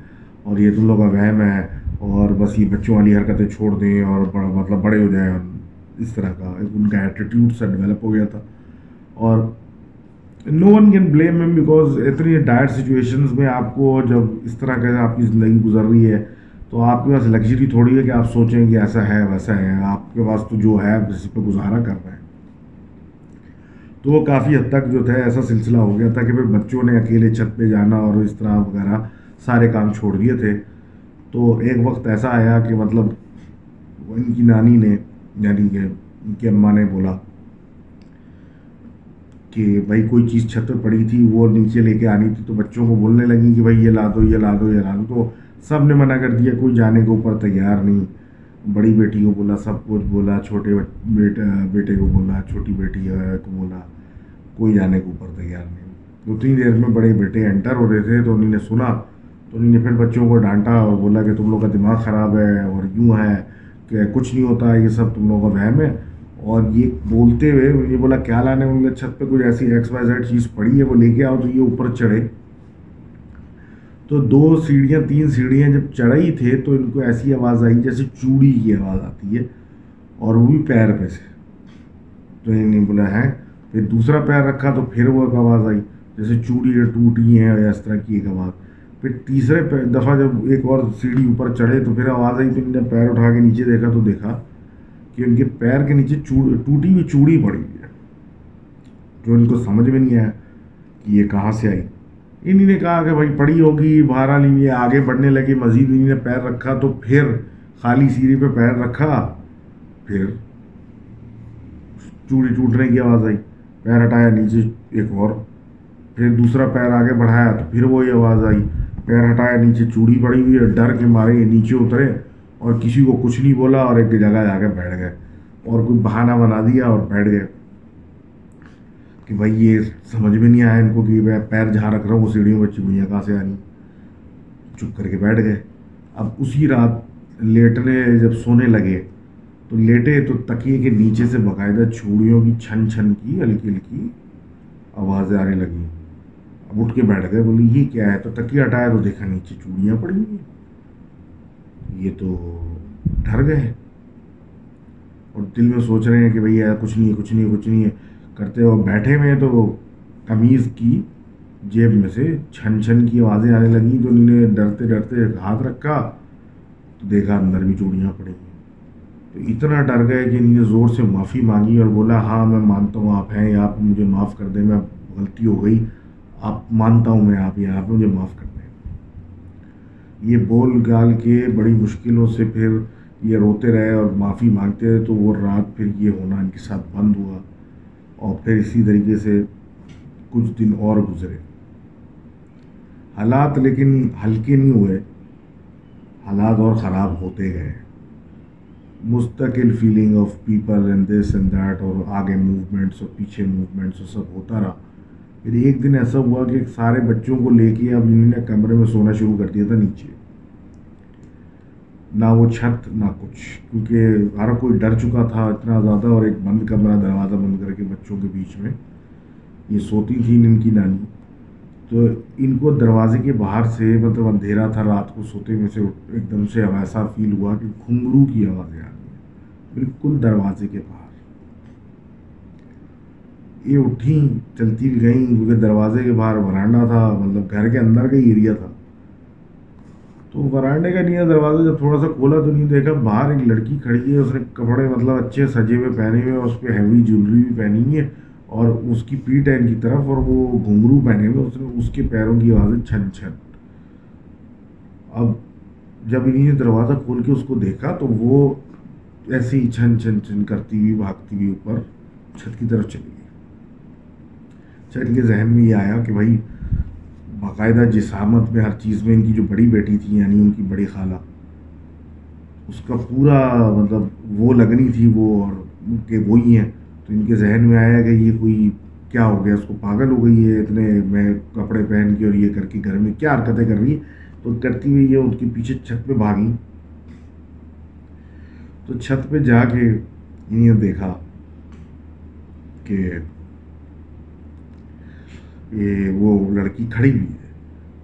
اور یہ تم لوگوں کا وہم ہے اور بس یہ بچوں والی حرکتیں چھوڑ دیں اور مطلب بڑے ہو جائیں۔ اس طرح کا ان کا ایٹیٹیوڈ سا ڈیولپ ہو گیا تھا۔ اور no one can blame him because اتنی ڈائر سچویشنز میں آپ کو جب اس طرح کا آپ کی زندگی گزر رہی ہے، تو آپ کے پاس لگژری تھوڑی ہے کہ آپ سوچیں کہ ایسا ہے، ویسا ہے۔ آپ کے پاس تو جو ہے آپ اسی پہ گزارا کر رہے ہیں۔ تو وہ کافی حد تک جو تھا، ایسا سلسلہ ہو گیا تھا کہ پھر بچوں نے اکیلے چھت پہ جانا اور اس طرح وغیرہ سارے کام چھوڑ دیے تھے۔ تو ایک وقت ایسا آیا کہ مطلب ان کی نانی نے یعنی کہ ان کی اماں نے بولا کہ بھائی کوئی چیز چھت پہ پڑی تھی، وہ نیچے لے کے آنی تھی، تو بچوں کو بولنے لگی کہ بھائی یہ لا دو، یہ لا دو، یہ لا دو۔ تو سب نے منع کر دیا، کوئی جانے کے اوپر تیار نہیں۔ بڑی بیٹی کو بولا، سب کچھ بولا، چھوٹے بیٹے بیٹے کو بولا، چھوٹی بیٹی کو بولا، کوئی جانے کے اوپر تیار نہیں۔ دو تین دیر میں بڑے بیٹے انٹر ہو رہے تھے، تو انہیں نے سنا، تو انہیں نے پھر بچوں کو ڈانٹا اور بولا کہ تم لوگ کا دماغ خراب ہے اور یوں ہے۔ کہ کچھ نہیں ہوتا، یہ سب تم لوگوں کا وہم ہے۔ اور یہ بولتے ہوئے یہ بولا، کیا لانے ان کے چھت پہ کچھ ایسی ایکس وائی زیڈ چیز پڑی ہے، وہ لے کے آؤ تو یہ اوپر چڑھے۔ تو دو سیڑھیاں، تین سیڑھیاں جب چڑھائی تھے تو ان کو ایسی آواز آئی جیسے چوڑی کی آواز آتی ہے، اور وہ بھی پیر پہ سے۔ تو انہیں بولا ہے پھر دوسرا پیر رکھا تو پھر وہ ایک آواز آئی جیسے چوڑی ٹوٹی ہیں یا اس طرح کی ایک آواز۔ پھر تیسرے دفعہ جب ایک اور سیڑھی اوپر چڑھے تو پھر آواز آئی، تو انہوں نے پیر اٹھا کے نیچے دیکھا تو دیکھا کہ ان کے پیر کے نیچے ٹوٹی ہوئی چوڑی پڑی ہوئی ہے، جو ان کو سمجھ میں نہیں آیا کہ یہ کہاں سے آئی۔ انہیں نے کہا کہ بھائی پڑی ہوگی باہر لی آگے بڑھنے لگی مزید انہیں نے پیر رکھا تو پھر خالی سیڑھی پہ پیر رکھا، پھر چوڑی ٹوٹنے کی آواز آئی، پیر ہٹایا نیچے ایک اور، پھر دوسرا پیر آگے بڑھایا تو پھر وہی آواز آئی۔ پیر ہٹایا نیچے چوڑی پڑی ہوئی ہے، ڈر کے مارے، یہ نیچے اترے اور کسی کو کچھ نہیں بولا اور ایک جگہ جا کے بیٹھ گئے اور کوئی بہانہ بنا دیا اور بیٹھ گئے۔ کہ بھائی، یہ سمجھ میں نہیں آیا ان کو کہ میں پیر جہاں رکھ رہا ہوں، وہ سیڑھیوں بچی چڑیاں کہاں سے آنی چپ کر کے بیٹھ گئے۔ اب اسی رات لیٹنے جب سونے لگے، تو لیٹے تو تکیے کے نیچے سے باقاعدہ چوڑیوں کی چھن چھن کی، ہلکی ہلکی آوازیں آنے لگیں۔ اب اٹھ کے بیٹھ گئے بولی یہ کیا ہے؟ تو تکیہ ہٹایا تو دیکھا، نیچے چوڑیاں پڑی ہوئی یہ تو ڈر گئے اور دل میں سوچ رہے ہیں کہ بھائی کچھ نہیں ہے، کچھ نہیں ہے، کچھ نہیں ہے۔ کرتے وہ بیٹھے ہوئے تو قمیض کی جیب میں سے چھن چھن کی آوازیں آنے لگیں۔ تو انہوں نے ڈرتے ڈرتے ہاتھ رکھا، تو دیکھا اندر بھی چوڑیاں پڑی ہیں۔ تو اتنا ڈر گئے کہ انہوں نے زور سے معافی مانگی اور بولا ہاں میں مانتا ہوں، آپ ہیں یا آپ مجھے معاف کر دیں، میں غلطی ہو گئی۔ آپ مانتا ہوں میں آپ یہ آپ مجھے معاف کر دیں۔ یہ بول گال کے بڑی مشکلوں سے پھر یہ روتے رہے اور معافی مانگتے رہے تو وہ رات پھر یہ ہونا ان کے ساتھ بند ہوا اور پھر اسی طریقے سے کچھ دن اور گزرے۔ حالات لیکن ہلکے نہیں ہوئے، حالات اور خراب ہوتے گئے۔ مستقل feeling of people and this and that اور آگے موومنٹس اور پیچھے موومنٹس اور سب ہوتا رہا۔ پھر ایک دن ایسا ہوا کہ سارے بچوں کو لے کے اب انہوں نے کمرے میں سونا شروع کر دیا تھا نیچے۔ نہ وہ چھت، نہ کچھ، کیونکہ ہر کوئی ڈر چکا تھا اتنا زیادہ اور ایک بند کمرہ، دروازہ بند کر کے بچوں کے بیچ میں۔ یہ سوتی تھیں ان کی نانی۔ تو ان کو دروازے کے باہر سے مطلب اندھیرا تھا، رات کو سوتے میں سے ایک دم سے ایسا فیل ہوا کہ گھنگرو کی آوازیں آ رہی ہیں بالکل دروازے کے باہر۔ یہ اٹھیں، چلتی بھی گئیں، کیونکہ دروازے کے باہر ورانڈا تھا مطلب گھر کے اندر کا ہی ایریا تھا۔ تو ورانڈے کا نہیں دروازہ جب تھوڑا سا کھولا تو نہیں دیکھا، باہر ایک لڑکی کھڑی ہے، اس نے کپڑے مطلب اچھے سجے ہوئے پہنے ہوئے، اس پہ ہیوی جیولری بھی پہنی ہے، اور اس کی پیٹ ہے ان کی طرف، اور وہ گھنگرو پہنے ہوئے، اس نے اس کے پیروں کی آوازیں چھن چھن۔ اب جب انہیں نے دروازہ کھول کے اس کو دیکھا تو وہ ایسے ہی چھن چھن چھن کرتی ہوئی، بھاگتی ہوئی اوپر چھت کی طرف چلی گئی۔ اچھا ان کے ذہن میں یہ آیا کہ بھائی، باقاعدہ جسامت میں ہر چیز میں ان کی جو بڑی بیٹی تھی یعنی ان کی بڑی خالہ، اس کا پورا مطلب وہ لگنی تھی وہ اور کہ وہی ہیں۔ تو ان کے ذہن میں آیا کہ یہ کوئی کیا ہو گیا، اس کو پاگل ہو گئی ہے، اتنے میں کپڑے پہن کے اور یہ کر کے گھر میں کیا حرکتیں کر رہی ہیں۔ تو کرتی ہوئی یہ ان کے پیچھے چھت پہ بھاگی۔ تو چھت پہ جا کے انہیں دیکھا کہ وہ لڑکی کھڑی ہوئی ہے۔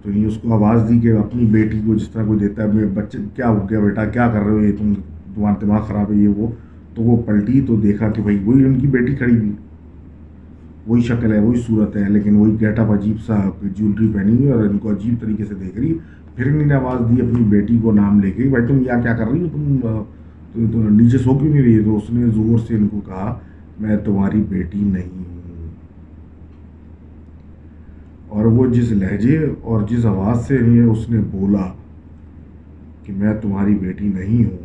تو یہ اس کو آواز دی کہ اپنی بیٹی کو جس طرح کوئی دیتا ہے بچے، کیا ہو گیا بیٹا؟ کیا کر رہے ہو؟ یہ تم، تمہارا دماغ خراب ہے، یہ وہ۔ تو وہ پلٹی تو دیکھا کہ بھائی وہی ان کی بیٹی کھڑی ہوئی۔ وہی شکل ہے، وہی صورت ہے، لیکن وہی گیٹ اپ عجیب سا جیولری پہنی ہوئی اور ان کو عجیب طریقے سے دیکھ رہی پھر انہیں نے آواز دی اپنی بیٹی کو نام لے کے، بھائی تم یا کیا کر رہی ہو؟ تم تو نیچے سو کیوں نہیں رہی؟ تو اس نے زور سے ان کو کہا، میں تمہاری بیٹی نہیں ہوں اور وہ جس لہجے اور جس آواز سے اس نے بولا کہ میں تمہاری بیٹی نہیں ہوں،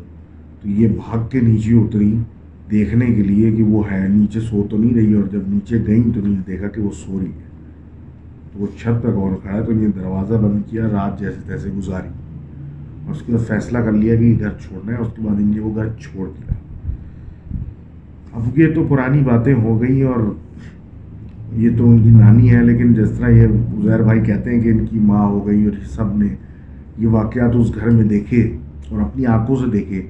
تو یہ بھاگ کے نیچے اتری دیکھنے کے لیے کہ وہ ہے نیچے سو تو نہیں رہی اور جب نیچے گئیں تو نہیں، دیکھا کہ وہ سو رہی ہے۔ تو وہ چھت پہ کون کھڑا ہے تو انہیں دروازہ بند کیا، رات جیسے تیسے گزاری۔ اور اس کے بعد فیصلہ کر لیا کہ یہ گھر چھوڑنا ہے اس کے بعد ان نے وہ گھر چھوڑ دیا۔ اب یہ تو پرانی باتیں ہو گئی اور یہ تو ان کی نانی ہے، لیکن جس طرح یہ عزیر بھائی کہتے ہیں کہ ان کی ماں ہو گئی اور سب نے یہ واقعات اس گھر میں دیکھے اور اپنی آنکھوں سے دیکھے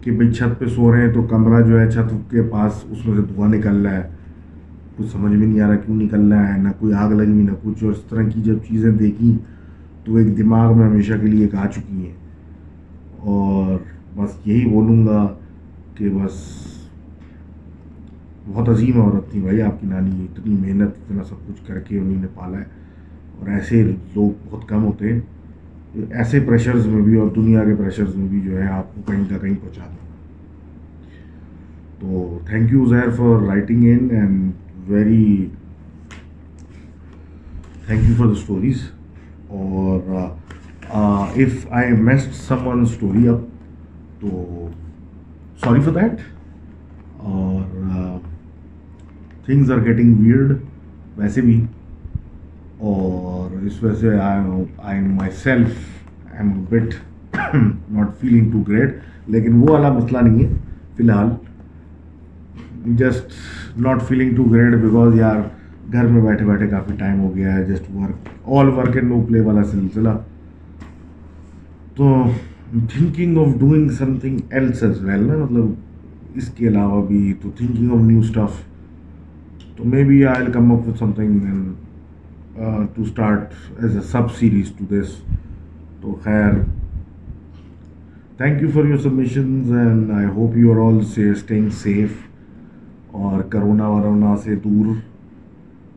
کہ بھائی چھت پہ سو رہے ہیں تو کمرہ جو ہے چھت کے پاس اس میں سے دھواں نکل رہا ہے۔ کچھ سمجھ میں نہیں آ رہا کیوں نکل رہا ہے، نہ کوئی آگ لگی نہ کچھ، اور اس طرح کی جب چیزیں دیکھیں تو ایک دماغ میں ہمیشہ کے لیے ایک آ چکی ہیں۔ اور بس یہی بولوں گا کہ بس بہت عظیم عورت تھی بھائی، آپ کی نانی، اتنی محنت، اتنا سب کچھ کر کے انہیں نے پالا ہے۔ اور ایسے لوگ بہت کم ہوتے ہیں۔ ایسے پریشرز میں بھی اور دنیا کے پریشرز میں بھی جو ہے، آپ کو کہیں نہ کہیں پہنچا دوں تو تھینک یو زہر for writing in and very thank you for the stories اور if I missed some one story اب تو سوری فار دیٹ اور تھنگز آر گیٹنگ ویئرڈ ویسے بھی اور اس وجہ سے I myself am but not feeling too great لیکن وہ والا مسئلہ نہیں ہے فی الحال just not feeling too great because یار گھر میں بیٹھے بیٹھے کافی ٹائم ہو گیا ہے just work all work and no play والا سلسلہ تو thinking of doing something else as well نا مطلب اس کے علاوہ بھی تو تھنکنگ آف نیو اسٹف تو maybe I come up with something to start as a sub series to this تو خیر. Thank you for your submissions and I hope you are all staying safe اور corona ورونا سے دور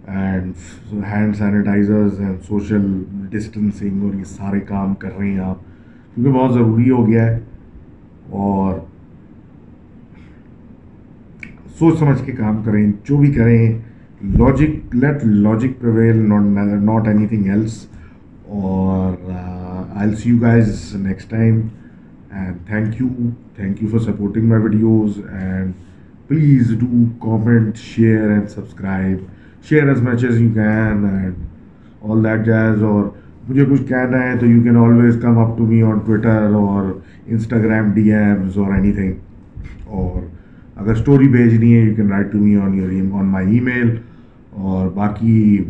and hand sanitizers and social distancing اور یہ سارے کام کر رہے ہیں آپ. کیونکہ بہت ضروری ہو گیا ہے اور سوچ سمجھ کے کام کریں، جو بھی کریں logic let logic prevail not anything else اور I see you guys next time and thank you thank you for supporting my videos and please do comment share and subscribe share as much as you can and all that jazz اور مجھے کچھ کہنا ہے تو you can always come up to me on Twitter اور Instagram DMs اور anything اور اگر اسٹوری بھیجنی ہے you can write to me on your on my email اور باقی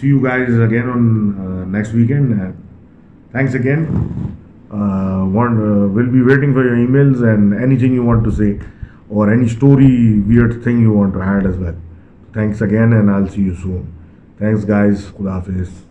see you guys again on next weekend thanks again will be waiting for your emails and anything you want to say اور any story weird thing you want to head as well thanks again and I see you soon thanks guys خدا حافظ